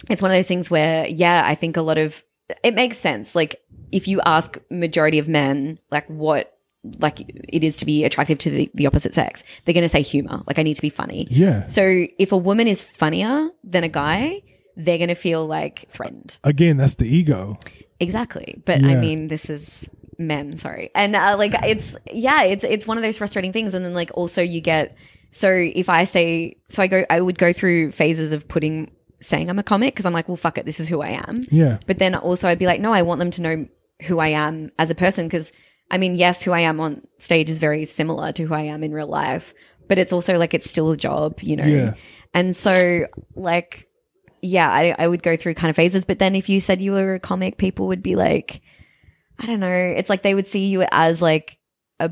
it's one of those things where, yeah, I think a lot of it makes sense. Like if you ask majority of men, like what. Like it is to be attractive to the, the opposite sex. They're going to say humor. Like I need to be funny. yeah. So if a woman is funnier than a guy, they're going to feel like threatened. Again, that's the ego. Exactly. But I mean, this is men, sorry. And uh, like it's yeah, it's it's one of those frustrating things and then like also you get so if I say so I go I would go through phases of putting saying I'm a comic because I'm like, well fuck it, this is who I am. Yeah. But then also I'd be like, no, I want them to know who I am as a person because I mean, yes, who I am on stage is very similar to who I am in real life, but it's also like it's still a job, you know? Yeah. And so, like, yeah, I, I would go through kind of phases. But then if you said you were a comic, people would be like, I don't know. It's like they would see you as like a,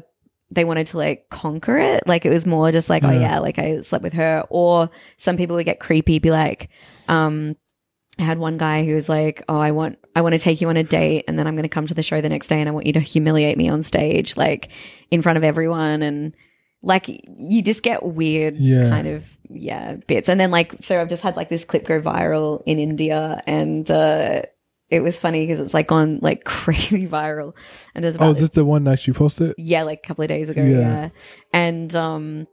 they wanted to like conquer it. Like it was more just like, oh Yeah. yeah, like I slept with her. Or some people would get creepy, be like, um, I had one guy who was like, "Oh, I want, I want to take you on a date, and then I'm going to come to the show the next day, and I want you to humiliate me on stage, like in front of everyone." And like, you just get weird, Yeah. kind of, yeah, bits. And then like, so I've just had like this clip go viral in India, and uh, it was funny because it's like gone like crazy viral. And there's about Oh, is this the one that you posted? yeah, like a couple of days ago. Yeah. Yeah. And um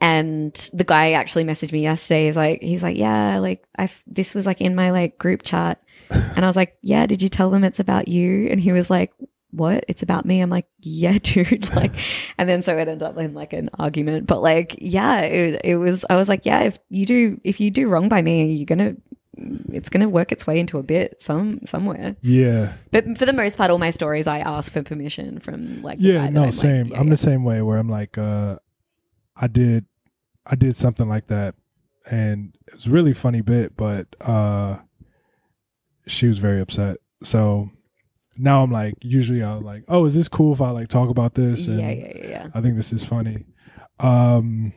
and the guy actually messaged me yesterday. He's like he's like, Yeah, like I this was like in my like group chat. And I was like, Yeah, did you tell them it's about you? And he was like, What? It's about me? I'm like, Yeah, dude. Like and then so it ended up in like an argument. But like, yeah, it, it was I was like, Yeah, if you do if you do wrong by me, you're gonna it's gonna work its way into a bit some somewhere. Yeah. But for the most part, all my stories, I ask for permission from like. Yeah, no, I'm, like, same. yeah, I'm yeah. the same way where I'm like, uh, I did, I did something like that, and it was a really funny bit, but uh, she was very upset. So now I'm like, usually I'll like, oh, is this cool if I like talk about this? And Yeah, yeah, yeah, yeah. I think this is funny. Um,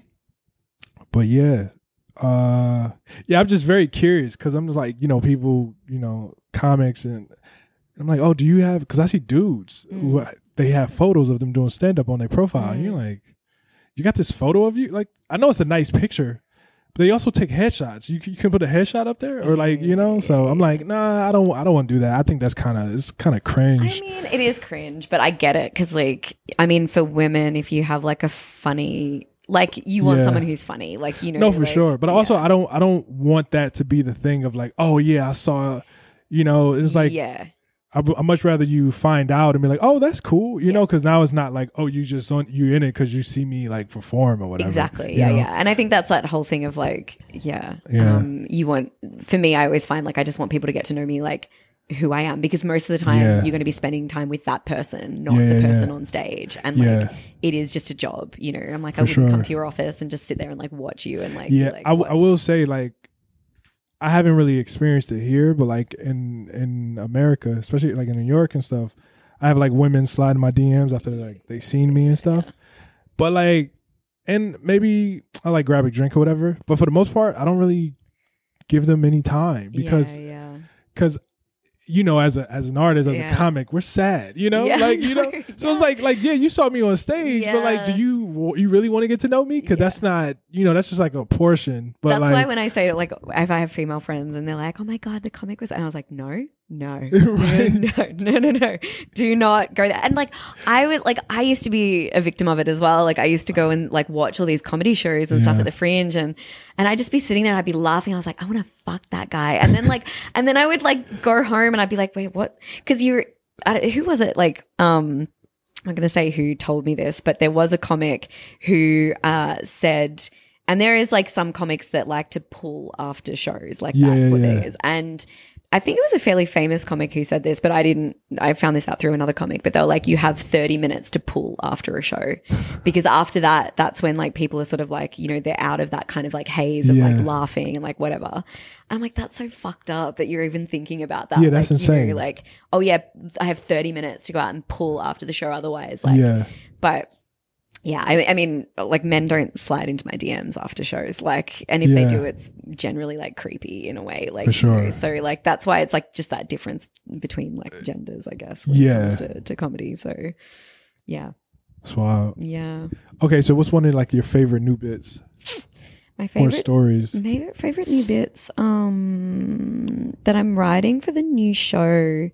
but yeah, uh, yeah, I'm just very curious because I'm just like, you know, people, you know, comics and I'm like, oh, do you have? Because I see dudes who they have photos of them doing stand up on their profile. And you're like, you got this photo of you? Like, I know it's a nice picture, but they also take headshots. You, you can put a headshot up there, or like, you know. So I'm like, nah, I don't, I don't want to do that. I think that's kind of, it's kind of cringe. I mean, it is cringe, but I get it because, like, I mean, for women, if you have like a funny, like, you want Yeah. someone who's funny, like, you know, no for like- sure but also i don't i don't want that to be the thing of like oh yeah i saw you know it's like yeah, I, would much rather you find out and be like oh that's cool you know because now it's not like oh you just on you in it because you see me like perform or whatever exactly. you Yeah, know? yeah. And I think that's that whole thing of like, yeah, Yeah. Um, you want, for me, I always find like I just want people to get to know me, like, who I am because most of the time Yeah. you're going to be spending time with that person, not Yeah, the person yeah. on stage. And like, Yeah. it is just a job, you know. I'm like, I wouldn't sure. come to your office and just sit there and like watch you and like, yeah like, I, w-? I will say like i haven't really experienced it here but like in in america especially like in new york and stuff i have like women sliding my dms after like they seen me and stuff. But like and maybe i like grab a drink or whatever but for the most part i don't really give them any time because because you know as a as an artist as Yeah. a comic we're sad you know? Yeah, like you know no, so it's like like yeah you saw me on stage but like do you you really want to get to know me? Because that's not you know that's just like a portion but That's like why when I say like if I have female friends and they're like, "Oh my god, the comic was," and I was like, "No, no, Right. no, no, no, no, do not go there." And like I would like I used to be a victim of it as well. Like I used to go and like watch all these comedy shows and stuff at the Fringe, and and I'd just be sitting there and I'd be laughing. I was like, I want to fuck that guy, and then like and then I would like go home and I'd be like, wait, what? Because you're who was it? Like um. I'm going to say who told me this, but there was a comic who uh, said, and there is like some comics that like to pull after shows, like Yeah, that's yeah, what yeah. it is. And I think it was a fairly famous comic who said this, but I didn't. I found this out through another comic. But they were like, you have 30 minutes to pull after a show, because after that, that's when like people are sort of like, you know, they're out of that kind of like haze of Yeah. like laughing and like whatever. I'm like, that's so fucked up that you're even thinking about that. Yeah, that's like, You insane. know, like, oh yeah, I have 30 minutes to go out and pull after the show. Otherwise, like, yeah but yeah, I, I mean, like men don't slide into my DMs after shows, like, and if Yeah. they do, it's generally like creepy in a way, like, For you know, sure. so like that's why it's like just that difference between like genders, I guess, when Yeah. it comes to, to comedy. So yeah, wild yeah, okay so what's one of like your favorite new bits my or favorite stories favorite favorite new bits um that I'm writing for the new show.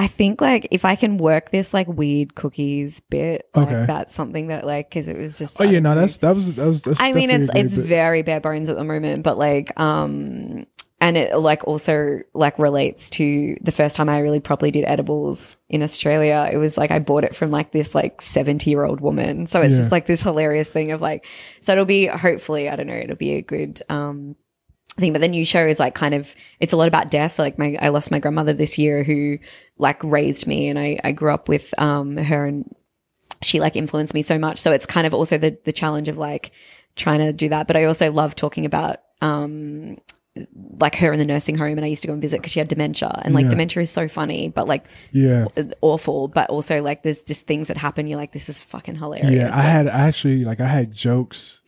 I think like if I can work this like weird cookies bit, like Okay. that's something that like because it was just oh yeah no that's that was that was that's I mean, it's it's bit. very bare bones at the moment, but like, um, and it like also like relates to the first time I really properly did edibles in Australia. It was like I bought it from like this like seventy year old woman, so it's Yeah. just like this hilarious thing of like, so it'll be hopefully I don't know, it'll be a good um thing. But the new show is like kind of it's a lot about death. Like my I lost my grandmother this year who like raised me and I, I grew up with um her and she like influenced me so much. So it's kind of also the the challenge of like trying to do that. But I also love talking about um like her in the nursing home and I used to go and visit because she had dementia and like Yeah. dementia is so funny but like Yeah. awful but also like there's just things that happen you're like this is fucking hilarious Yeah, I had actually like I had jokes.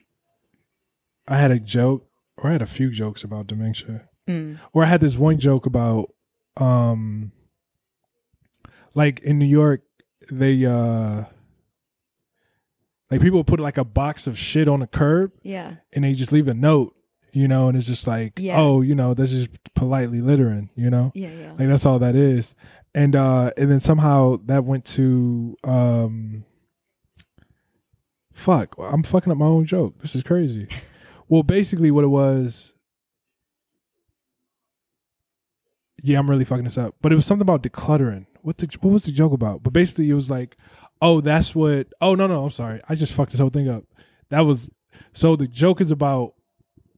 I had a joke, or I had a few jokes about dementia, Mm. or I had this one joke about, um, like in New York, they uh, like people put like a box of shit on the curb yeah and they just leave a note, you know, and it's just like, Yeah. oh, you know, that's just politely littering, you know. yeah yeah Like that's all that is. And uh and then somehow that went to um fuck, I'm fucking up my own joke. This is crazy. well, basically what it was Yeah, I'm really fucking this up. But it was something about decluttering. What the what was the joke about? But basically it was like, "Oh, that's what Oh, no, no, I'm sorry. I just fucked this whole thing up." That was so the joke is about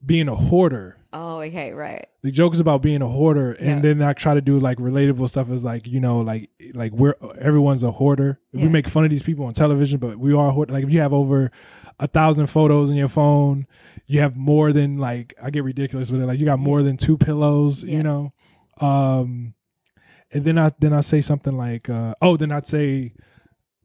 being a hoarder oh okay right the joke is about being a hoarder Yeah. and then i try to do like relatable stuff as like you know like like we're everyone's a hoarder Yeah. we make fun of these people on television but we are hoarder like if you have over a thousand photos in your phone you have more than like i get ridiculous with it like you got more than two pillows Yeah. you know um and then i then i say something like uh oh then i'd say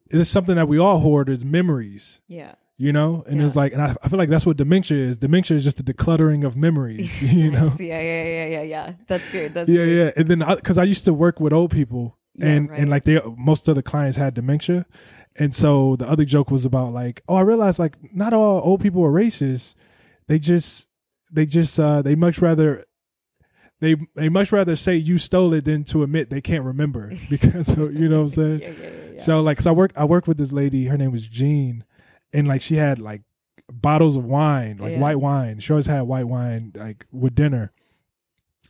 it's something that we all hoard is memories yeah you know and it's like and I, I feel like that's what dementia is dementia is just the decluttering of memories you know yeah yeah yeah yeah yeah that's good that's yeah, good. yeah. And then because I, used to work with old people, Yeah, and right. and like they most of the clients had dementia, and so the other joke was about like, oh, I realized like not all old people are racist. They just they just uh they much rather. They they much rather say you stole it than to admit they can't remember because of, you know what I'm saying. yeah, yeah, yeah. So like, cause I work I worked with this lady. Her name was Jean, and like she had like bottles of wine, like white wine. She always had white wine like with dinner,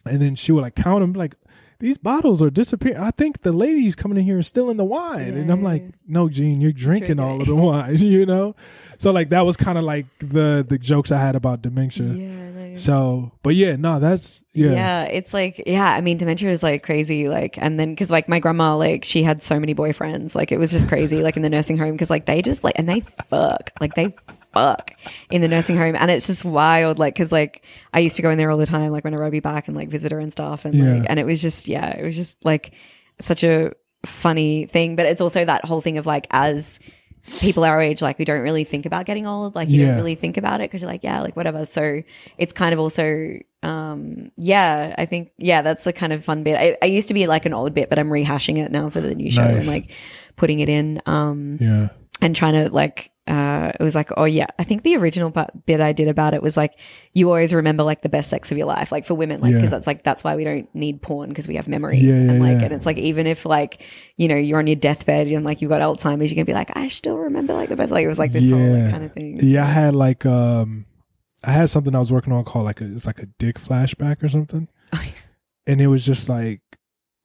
and then she would like count them like these bottles are disappearing. I think the lady's coming in here and stealing the wine, and I'm like, no, Jean, you're drinking Drinking all of the wine, you know. So like that was kind of like the the jokes I had about dementia. yeah nice. So, but yeah, no, that's yeah, Yeah. it's like yeah. I mean, dementia is like crazy. Like, and then because like my grandma, like she had so many boyfriends. Like it was just crazy. Like in the nursing home, because like they just like and they fuck. Like they fuck in the nursing home, and it's just wild. Like because like I used to go in there all the time. Like whenever I'd be back and like visit her and stuff, and Yeah. like and it was just yeah, it was just like such a funny thing. But it's also that whole thing of like as people our age, like we don't really think about getting old. Like you Yeah. don't really think about it because you're like, yeah, like whatever. So it's kind of also, um, yeah, I think, yeah, that's a kind of fun bit. I, I used to be like an old bit, but I'm rehashing it now for the new show Nice. and like putting it in, um, yeah, and trying to like, uh, it was like, oh yeah, I think the original part, bit I did about it was like, you always remember like the best sex of your life, like for women, like, Yeah. cause that's like, that's why we don't need porn because we have memories. Yeah, yeah, and like, yeah. and it's like, even if like, you know, you're on your deathbed and like you've got Alzheimer's, you can be like, I still remember like the best, like it was like this whole like, kind of thing. Yeah, I had like um, I had something I was working on called like a it's like a dick flashback or something, Oh, and it was just like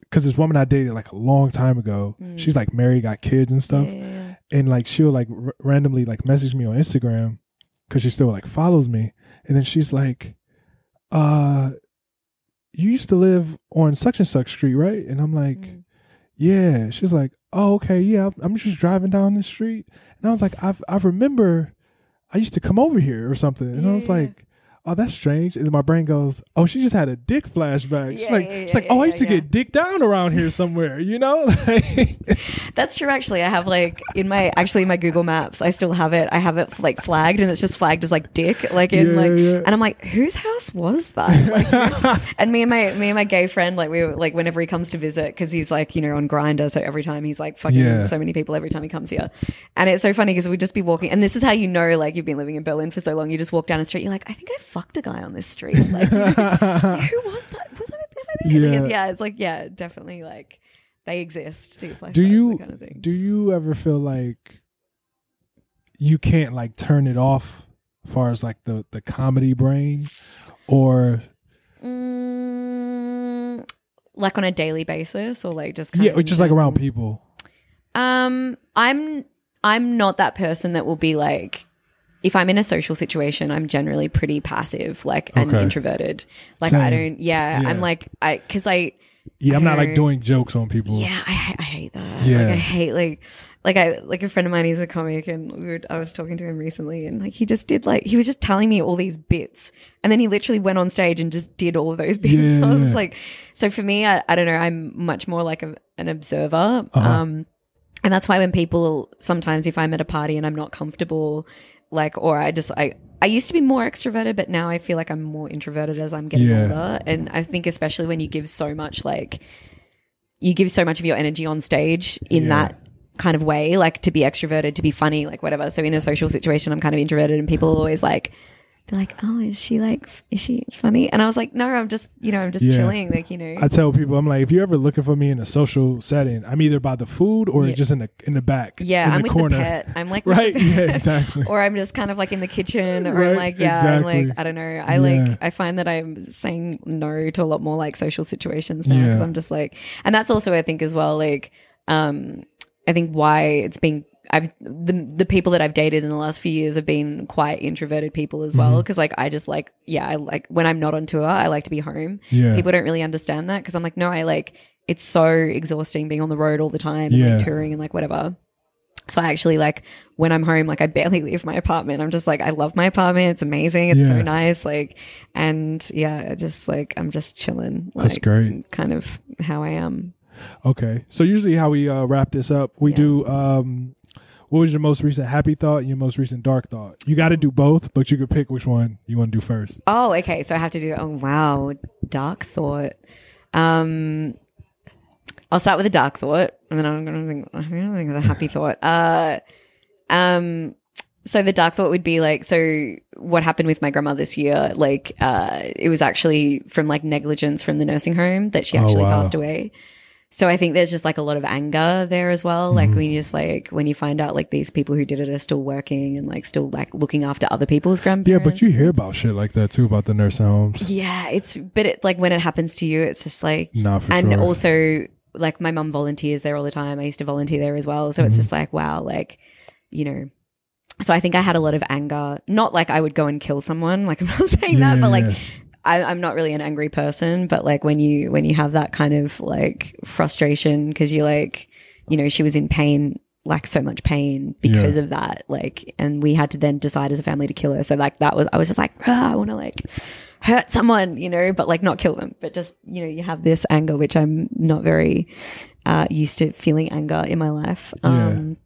because this woman I dated like a long time ago, Mm. she's like married, got kids and stuff, Yeah, yeah, yeah. And like she'll like r- randomly like message me on Instagram because she still like follows me, and then she's like, uh. You used to live on such and such street, right? And I'm like, Mm. yeah. She's like, oh, okay, yeah. I'm- just driving down the street, and I was like, I I remember, I used to come over here or something, and I was yeah. like, oh, that's strange. And then my brain goes, oh, she just had a dick flashback. She's Yeah, like, yeah, yeah, like, oh, I used to get dick down around here somewhere, you know? That's true. Actually, I have like in my actually in my Google Maps, I still have it. I have it like flagged, and it's just flagged as like dick, like in like. And I'm like, whose house was that? Like, and me and my me and my gay friend, like we were like whenever he comes to visit, because he's like you know on Grindr, so every time he's like fucking so many people every time he comes here, and it's so funny because we'd just be walking, and this is how you know like you've been living in Berlin for so long. You just walk down the street, you're like, I think I fucked a guy on this street. Like, who was that? Was that? have I been- Yeah. yeah, it's like yeah, definitely like. They exist. Do, do you kind of thing. do you ever feel like you can't like turn it off, as far as like the the comedy brain, or Mm, like on a daily basis, or like just kind yeah, of just like around people? Um, I'm I'm not that person that will be like if I'm in a social situation, I'm generally pretty passive, like and Okay. introverted. Like I Same. don't, yeah, Yeah. I'm like I because I Yeah, I'm not like doing jokes on people. yeah, I, ha- I hate that. Yeah. Like I hate like like I like a friend of mine. He's a comic, and we were, I was talking to him recently, and like he just did like he was just telling me all these bits, and then he literally went on stage and just did all of those bits. I was yeah. just like, so for me, I, I don't know. I'm much more like a, an observer. Uh-huh. Um, and that's why when people sometimes if I'm at a party and I'm not comfortable, like or I just I I used to be more extroverted, but now I feel like I'm more introverted as I'm getting Yeah. older. And I think especially when you give so much like you give so much of your energy on stage in Yeah. that kind of way, like to be extroverted, to be funny, like whatever. So in a social situation, I'm kind of introverted, and people are always like, they're like, "Oh, is she like, is she funny?" And I was like, "No, I'm just, you know, I'm just Yeah. chilling, like you know." I tell people, I'm like, if you're ever looking for me in a social setting, I'm either by the food or Yeah. just in the in the back. yeah, in I'm the with corner. the pet. I'm like, Right? Yeah, exactly. or I'm just kind of like in the kitchen, or I'm like, yeah, I'm like, I don't know. I Yeah. like, I find that I'm saying no to a lot more like social situations now because. I'm just like, and that's also I think as well, like, um, I think why it's been. I've the the people that I've dated in the last few years have been quite introverted people as Mm-hmm. well because like I just like yeah I like when I'm not on tour I like to be home. Yeah. People don't really understand that because I'm like no I like it's so exhausting being on the road all the time and Yeah. like touring and like whatever. So I actually like when I'm home, like I barely leave my apartment. I'm just like, I love my apartment. It's amazing. It's so nice. Like, and yeah, I just like, I'm just chilling. Like, That's great. Kind of how I am. Okay. So usually how we uh, wrap this up, we Yeah. do um what was your most recent happy thought and your most recent dark thought? You got to do both, but you could pick which one you want to do first. Oh, okay. So I have to do, oh, wow. Dark thought. Um, I'll start with a dark thought and then I'm going to think, I'm going to think of the happy thought. Uh, um, so the dark thought would be like, so what happened with my grandma this year? Like, uh, it was actually from like negligence from the nursing home that she Oh, actually wow. passed away. So I think there's just like a lot of anger there as well. Like Mm-hmm. when you just like when you find out like these people who did it are still working and like still like looking after other people's grandparents. Yeah, but you hear about shit like that too about the nursing homes. Yeah, it's but it like when it happens to you, it's just like Nah, and sure. also like my mum volunteers there all the time. I used to volunteer there as well, so Mm-hmm. it's just like wow, like you know. So I think I had a lot of anger. Not like I would go and kill someone. Like I'm not saying Yeah, that, but like yeah. I, I'm not really an angry person. But like when you when you have that kind of like frustration because you like you know she was in pain like so much pain because Yeah. of that like and we had to then decide as a family to kill her so like that was i was just like "Ah, i want to like hurt someone you know but like not kill them but just you know you have this anger which i'm not very uh used to feeling anger in my life um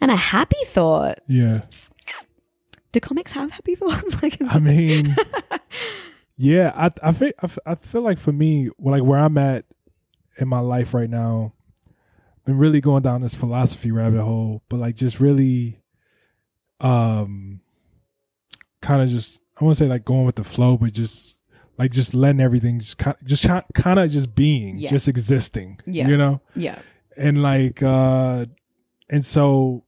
and a happy thought Yeah. Do comics have happy thoughts like I mean, yeah, I I feel I, feel like for me, like where I'm at in my life right now, been really going down this philosophy rabbit hole, but like just really, um, kind of just I want to say like going with the flow, but just like just letting everything just kind just kind of just being, Yeah. just existing, Yeah. you know, yeah and like uh and so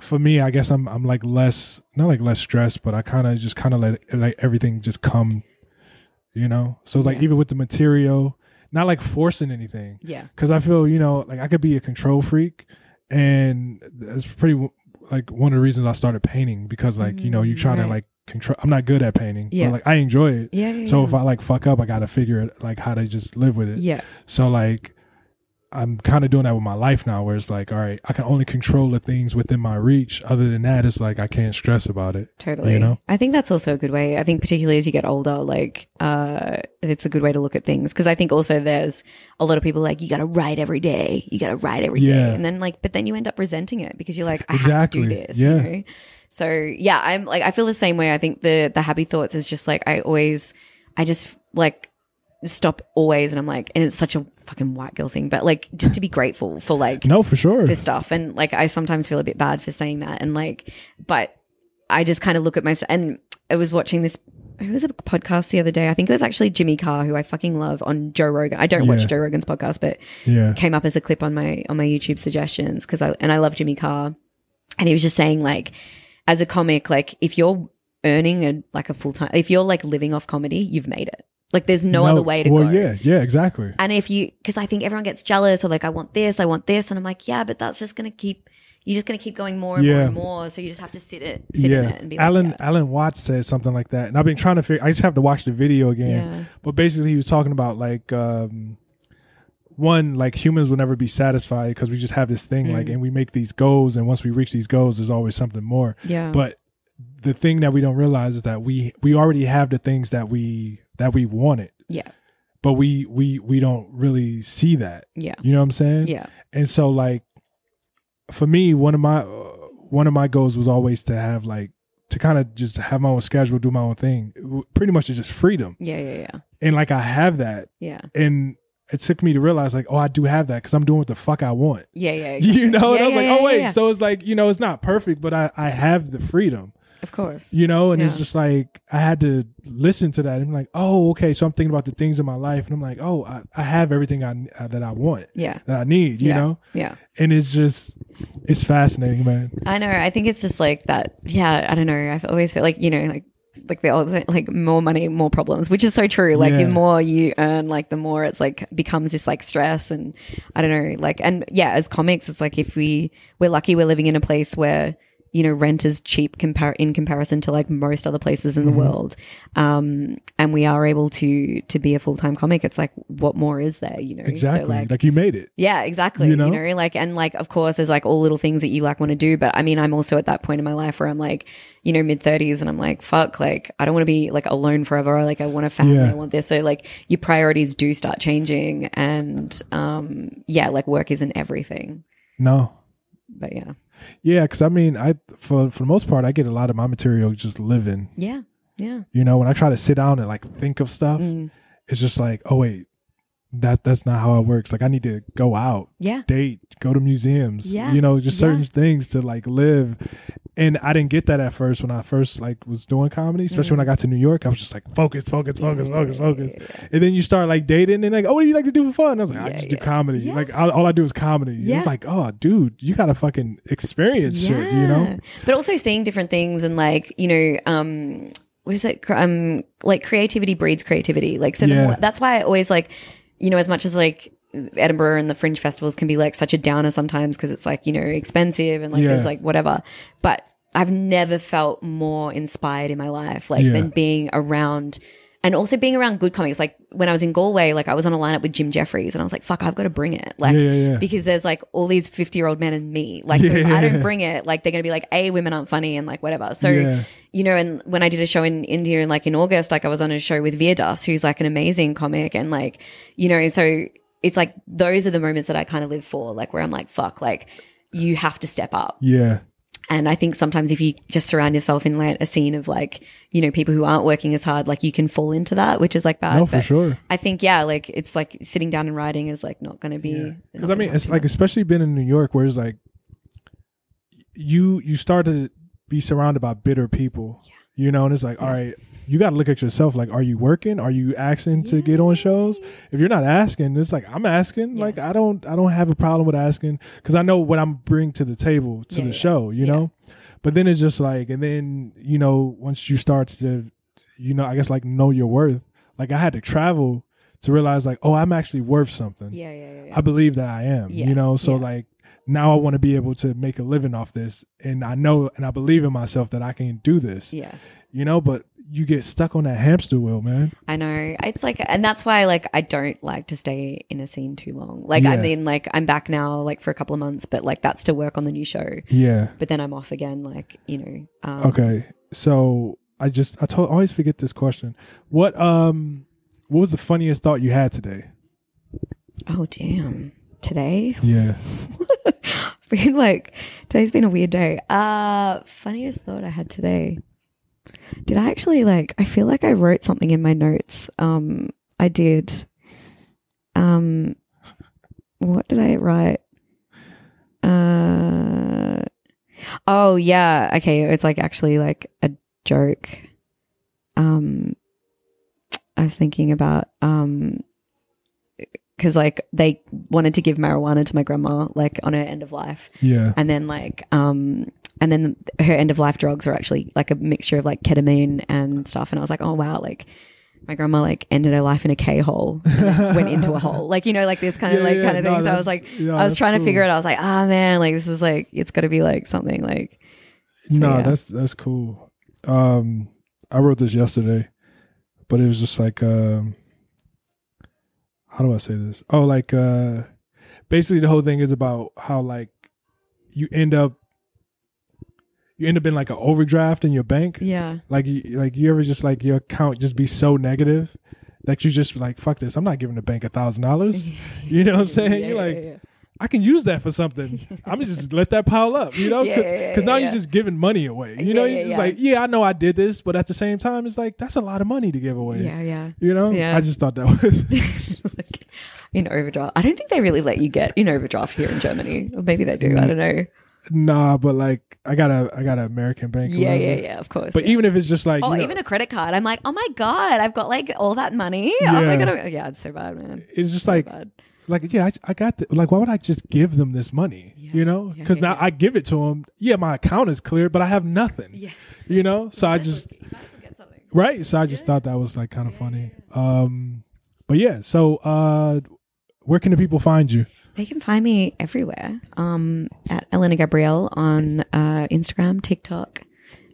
for me i guess i'm i'm like less not like less stressed but i kind of just kind of let like everything just come you know? So it's like Yeah. even with the material not like forcing anything. Yeah. Because i feel you know like i could be a control freak and that's pretty like one of the reasons i started painting because like you know you Mm, try to like control i'm not good at painting Yeah. but like i enjoy it. Yeah, yeah so if i like fuck up i gotta figure it like how to just live with it. Yeah. So like I'm kind of doing that with my life now where it's like, all right, I can only control the things within my reach. Other than that, it's like I can't stress about it. Totally. You know? I think that's also a good way. I think particularly as you get older, like uh it's a good way to look at things because I think also there's a lot of people like you got to write every day. You got to write every day, Yeah. And then like but then you end up resenting it because you're like I Exactly. have to do this, Yeah. you know. So, yeah, I'm like I feel the same way. I think the the happy thoughts is just like I always I just like stop always and I'm like and it's such a fucking white girl thing, but like just to be grateful for like No, for sure. for stuff and like i sometimes feel a bit bad for saying that and like but i just kind of look at my and i was watching this it was a podcast the other day i think it was actually jimmy carr who i fucking love on joe rogan i don't Yeah. watch joe rogan's podcast but Yeah. came up as a clip on my on my youtube suggestions because i and i love jimmy carr and he was just saying like as a comic like if you're earning a like a full-time if you're like living off comedy you've made it like there's no, other way to well, go yeah, yeah, exactly. and if you, because I think everyone gets jealous or like, I want this, I want this. And I'm like, yeah, but that's just going to keep, you're just going to keep going more and Yeah. more and more. So you just have to sit it, sit in it, and be like, Alan yeah. Alan Watts said something like that, and I've been trying to figure. I just have to watch the video again. Yeah. But basically, he was talking about like um, one, like humans will never be satisfied because we just have this thing, Mm. like, and we make these goals, and once we reach these goals, there's always something more. yeah, But the thing that we don't realize is that we we already have the things that we that we wanted, yeah, but we we we don't really see that. yeah, You know what I'm saying? yeah, And so like for me, one of my uh, one of my goals was always to have like to kind of just have my own schedule, do my own thing. Pretty much it's just freedom. yeah, yeah, yeah, And like I have that yeah, and it took me to realize like, oh, I do have that cuz I'm doing what the fuck I want. yeah, yeah. You know, and I was like, yeah, oh yeah, wait, yeah. so it's like, you know, it's not perfect, but I I have the freedom. Of course. You know, and it's just like I had to listen to that I'm like, "Oh, okay, so I'm thinking about the things in my life and I'm like, "Oh, I, I have everything I uh, that I want, Yeah. that I need, you yeah. know?" Yeah. and it's just it's fascinating man I know. I think it's just like that. Yeah. I don't know. I've always felt like, you know, like, like the old like more money, more problems, which is so true. Like Yeah. the more you earn, like the more it's like becomes this like stress and I don't know, like and yeah, as comics, it's like if we we're lucky we're living in a place where you know rent is cheap compar- in comparison to like most other places in the Mm-hmm. world um and we are able to to be a full-time comic it's like what more is there you know exactly so like, like you made it yeah, exactly. You You know? know? like, and like, of course, there's like all little things that you like want to do. But I mean, I'm also at that point in my life where I'm like, you know, mid 30s and I'm like, fuck, like, I don't want to be like alone forever. Like, I want a family. Yeah. I want this. So, like, your priorities do start changing. And, um, yeah, like work isn't everything. no But yeah. Yeah because i mean i for for the most part i get a lot of my material just living Yeah. Yeah. you know when i try to sit down and like think of stuff Mm. it's just like oh wait that that's not how it works like i need to go out Yeah. date go to museums Yeah. you know just certain Yeah. things to like live and i didn't get that at first when i first like was doing comedy especially when i got to new york i was just like focus focus focus focus focus and then you start like dating and like oh what do you like to do for fun i was like i Yeah, just do comedy Yeah. like all, all i do is comedy Yeah. it's like oh dude you gotta fucking experience shit you know But also seeing different things and like, you know, um, what is it? Um, like creativity breeds creativity. Like, so the that's why I always like, you know, as much as like Edinburgh and the fringe festivals can be like such a downer sometimes because it's like, you know, expensive and like Yeah. there's like whatever. But I've never felt more inspired in my life, like Yeah. than being around and also being around good comics. Like when I was in Galway, like I was on a lineup with Jim Jefferies and I was like, fuck, I've got to bring it. Like, Yeah, yeah, yeah. because there's like all these 50 year old men and me. Like, so if. I don't bring it, like they're going to be like, A, women aren't funny and like whatever. So, you know, and when I did a show in India and like in August, like I was on a show with Vir Das, who's like an amazing comic. And like, you know, so it's like those are the moments that I kind of live for, like where I'm like, fuck, like you have to step up. yeah And I think sometimes if you just surround yourself in like a scene of like, you know, people who aren't working as hard, like you can fall into that, which is like bad. no for But sure I think, yeah, like it's like sitting down and writing is like not going to be. because i mean it's like especially being in new york where it's like you you start to be surrounded by bitter people you know and it's like all right you got to look at yourself like are you working are you asking to get on shows if you're not asking it's like i'm asking like i don't i don't have a problem with asking because i know what i'm bringing to the table to Yeah, the yeah. show you Yeah. know but then it's just like and then you know once you start to you know i guess like know your worth like i had to travel to realize like oh i'm actually worth something Yeah, yeah, yeah. yeah. I believe that I am, Yeah, you know. So yeah. like now I want to be able to make a living off this, and I know and I believe in myself that I can do this, yeah. you know. But you get stuck on that hamster wheel, man. I know. It's like, and that's why, like, I don't like to stay in a scene too long. Like, I mean, like, I'm back now, like, for a couple of months, but like, that's to work on the new show. Yeah. But then I'm off again, like, you know. Um, Okay. So I just I told, always forget this question. What um what was the funniest thought you had today? Oh, damn. Today? Yeah. been like, today's been a weird day. Uh, funniest thought I had today. Did I actually, like, I feel like I wrote something in my notes. Um, I did. Um, what did I write? Uh, oh yeah, okay. It's like actually like a joke. Um, I was thinking about um, because like they wanted to give marijuana to my grandma like on her end of life, Yeah. and then like um. And then her end of life drugs were actually like a mixture of like ketamine and stuff. And I was like, oh wow, like my grandma like ended her life in a K hole, went into a hole, like you know, like this kind of Yeah, like yeah, kind of no, thing. So I was like, yeah, I was trying to figure it. out. I was like, ah man, like this is like it's got to be like something like no, yeah. that's that's cool. Um, I wrote this yesterday, but it was just like, um, how do I say this? Oh, like, uh, basically the whole thing is about how like you end up, you end up in like an overdraft in your bank. yeah, Like, you, like you ever just like your account just be so negative that you just like fuck this. I'm not giving the bank a thousand dollars. You know what I'm saying? Yeah, You're like, yeah. I can use that for something. I'm just let that pile up, you know, because yeah, yeah, now yeah. you're just giving money away. You know, yeah, you're just yeah. like, yeah, I know I did this, but at the same time, it's like that's a lot of money to give away. yeah, yeah. You know, Yeah. I just thought that was in overdraft. I don't think they really let you get in overdraft here in Germany. Or maybe they do. I mm. don't know. Nah, but like I got a I got an American bank. Yeah, yeah, yeah. Of course. But yeah. even if it's just like, oh, you know, even a credit card. I'm like, oh my god, I've got like all that money. Oh my Yeah. god, yeah, it's so bad, man. it's just So like bad. like yeah, I, I got the, like why would I just give them this money? you know, because yeah, now yeah. I give it to them. Yeah, my account is clear, but I have nothing. Yeah. You know, so I just You might as well get something. right so i just thought that was like kind of funny um but yeah so uh where can the people find you They can find me everywhere. Um, at Elena Gabrielle on uh, Instagram, TikTok,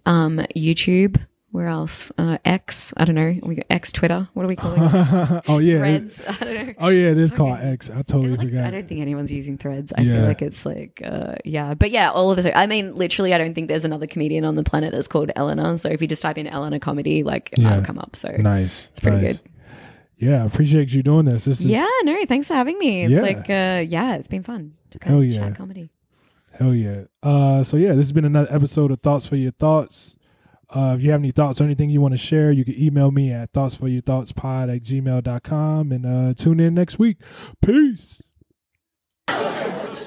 um, YouTube. Where else? Uh, X. I don't know. We got X Twitter. What are we calling it? oh yeah it- Threads. I don't know. oh yeah it is called x i totally Like, forgot I don't think anyone's using threads. I Yeah. feel like it's like, uh, yeah, but yeah, all of this. I mean, literally, I don't think there's another comedian on the planet that's called Elena. So if you just type in Elena comedy, like Yeah. I'll come up. So nice It's pretty nice. good. Yeah i appreciate you doing this this is yeah, no, thanks for having me. It's Yeah. like, uh, yeah, it's been fun to Hell kind of yeah. chat comedy. hell yeah uh so yeah this has been another episode of thoughts for your thoughts uh, if you have any thoughts or anything you want to share, you can email me at thoughtsforyourthoughtspod at gmail.com and uh, tune in next week. Peace.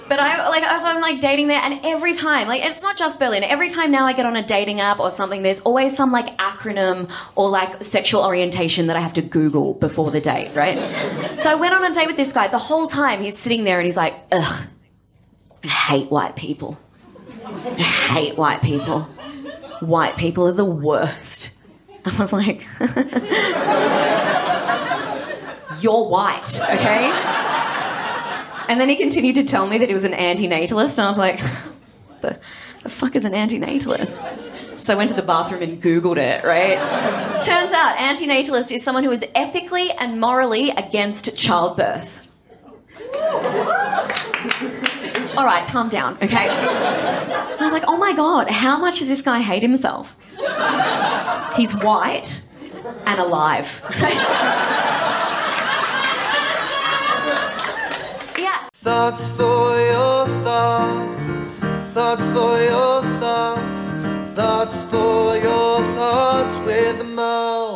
But I like was I'm like dating there, and every time, like it's not just Berlin. Every time now I get on a dating app or something, there's always some like acronym or like sexual orientation that I have to Google before the date, right? so I went on a date with this guy. The whole time he's sitting there and he's like, "Ugh, I hate white people. I hate white people. White people are the worst." I was like, "You're white, okay?" And then he continued to tell me that he was an antinatalist, and I was like, the, the fuck is an antinatalist? So I went to the bathroom and Googled it, right? Turns out antinatalist is someone who is ethically and morally against childbirth. All right, calm down, okay? I was like, oh my god, how much does this guy hate himself? He's white and alive. Thoughts for your thoughts, thoughts for your thoughts, thoughts for your thoughts with a.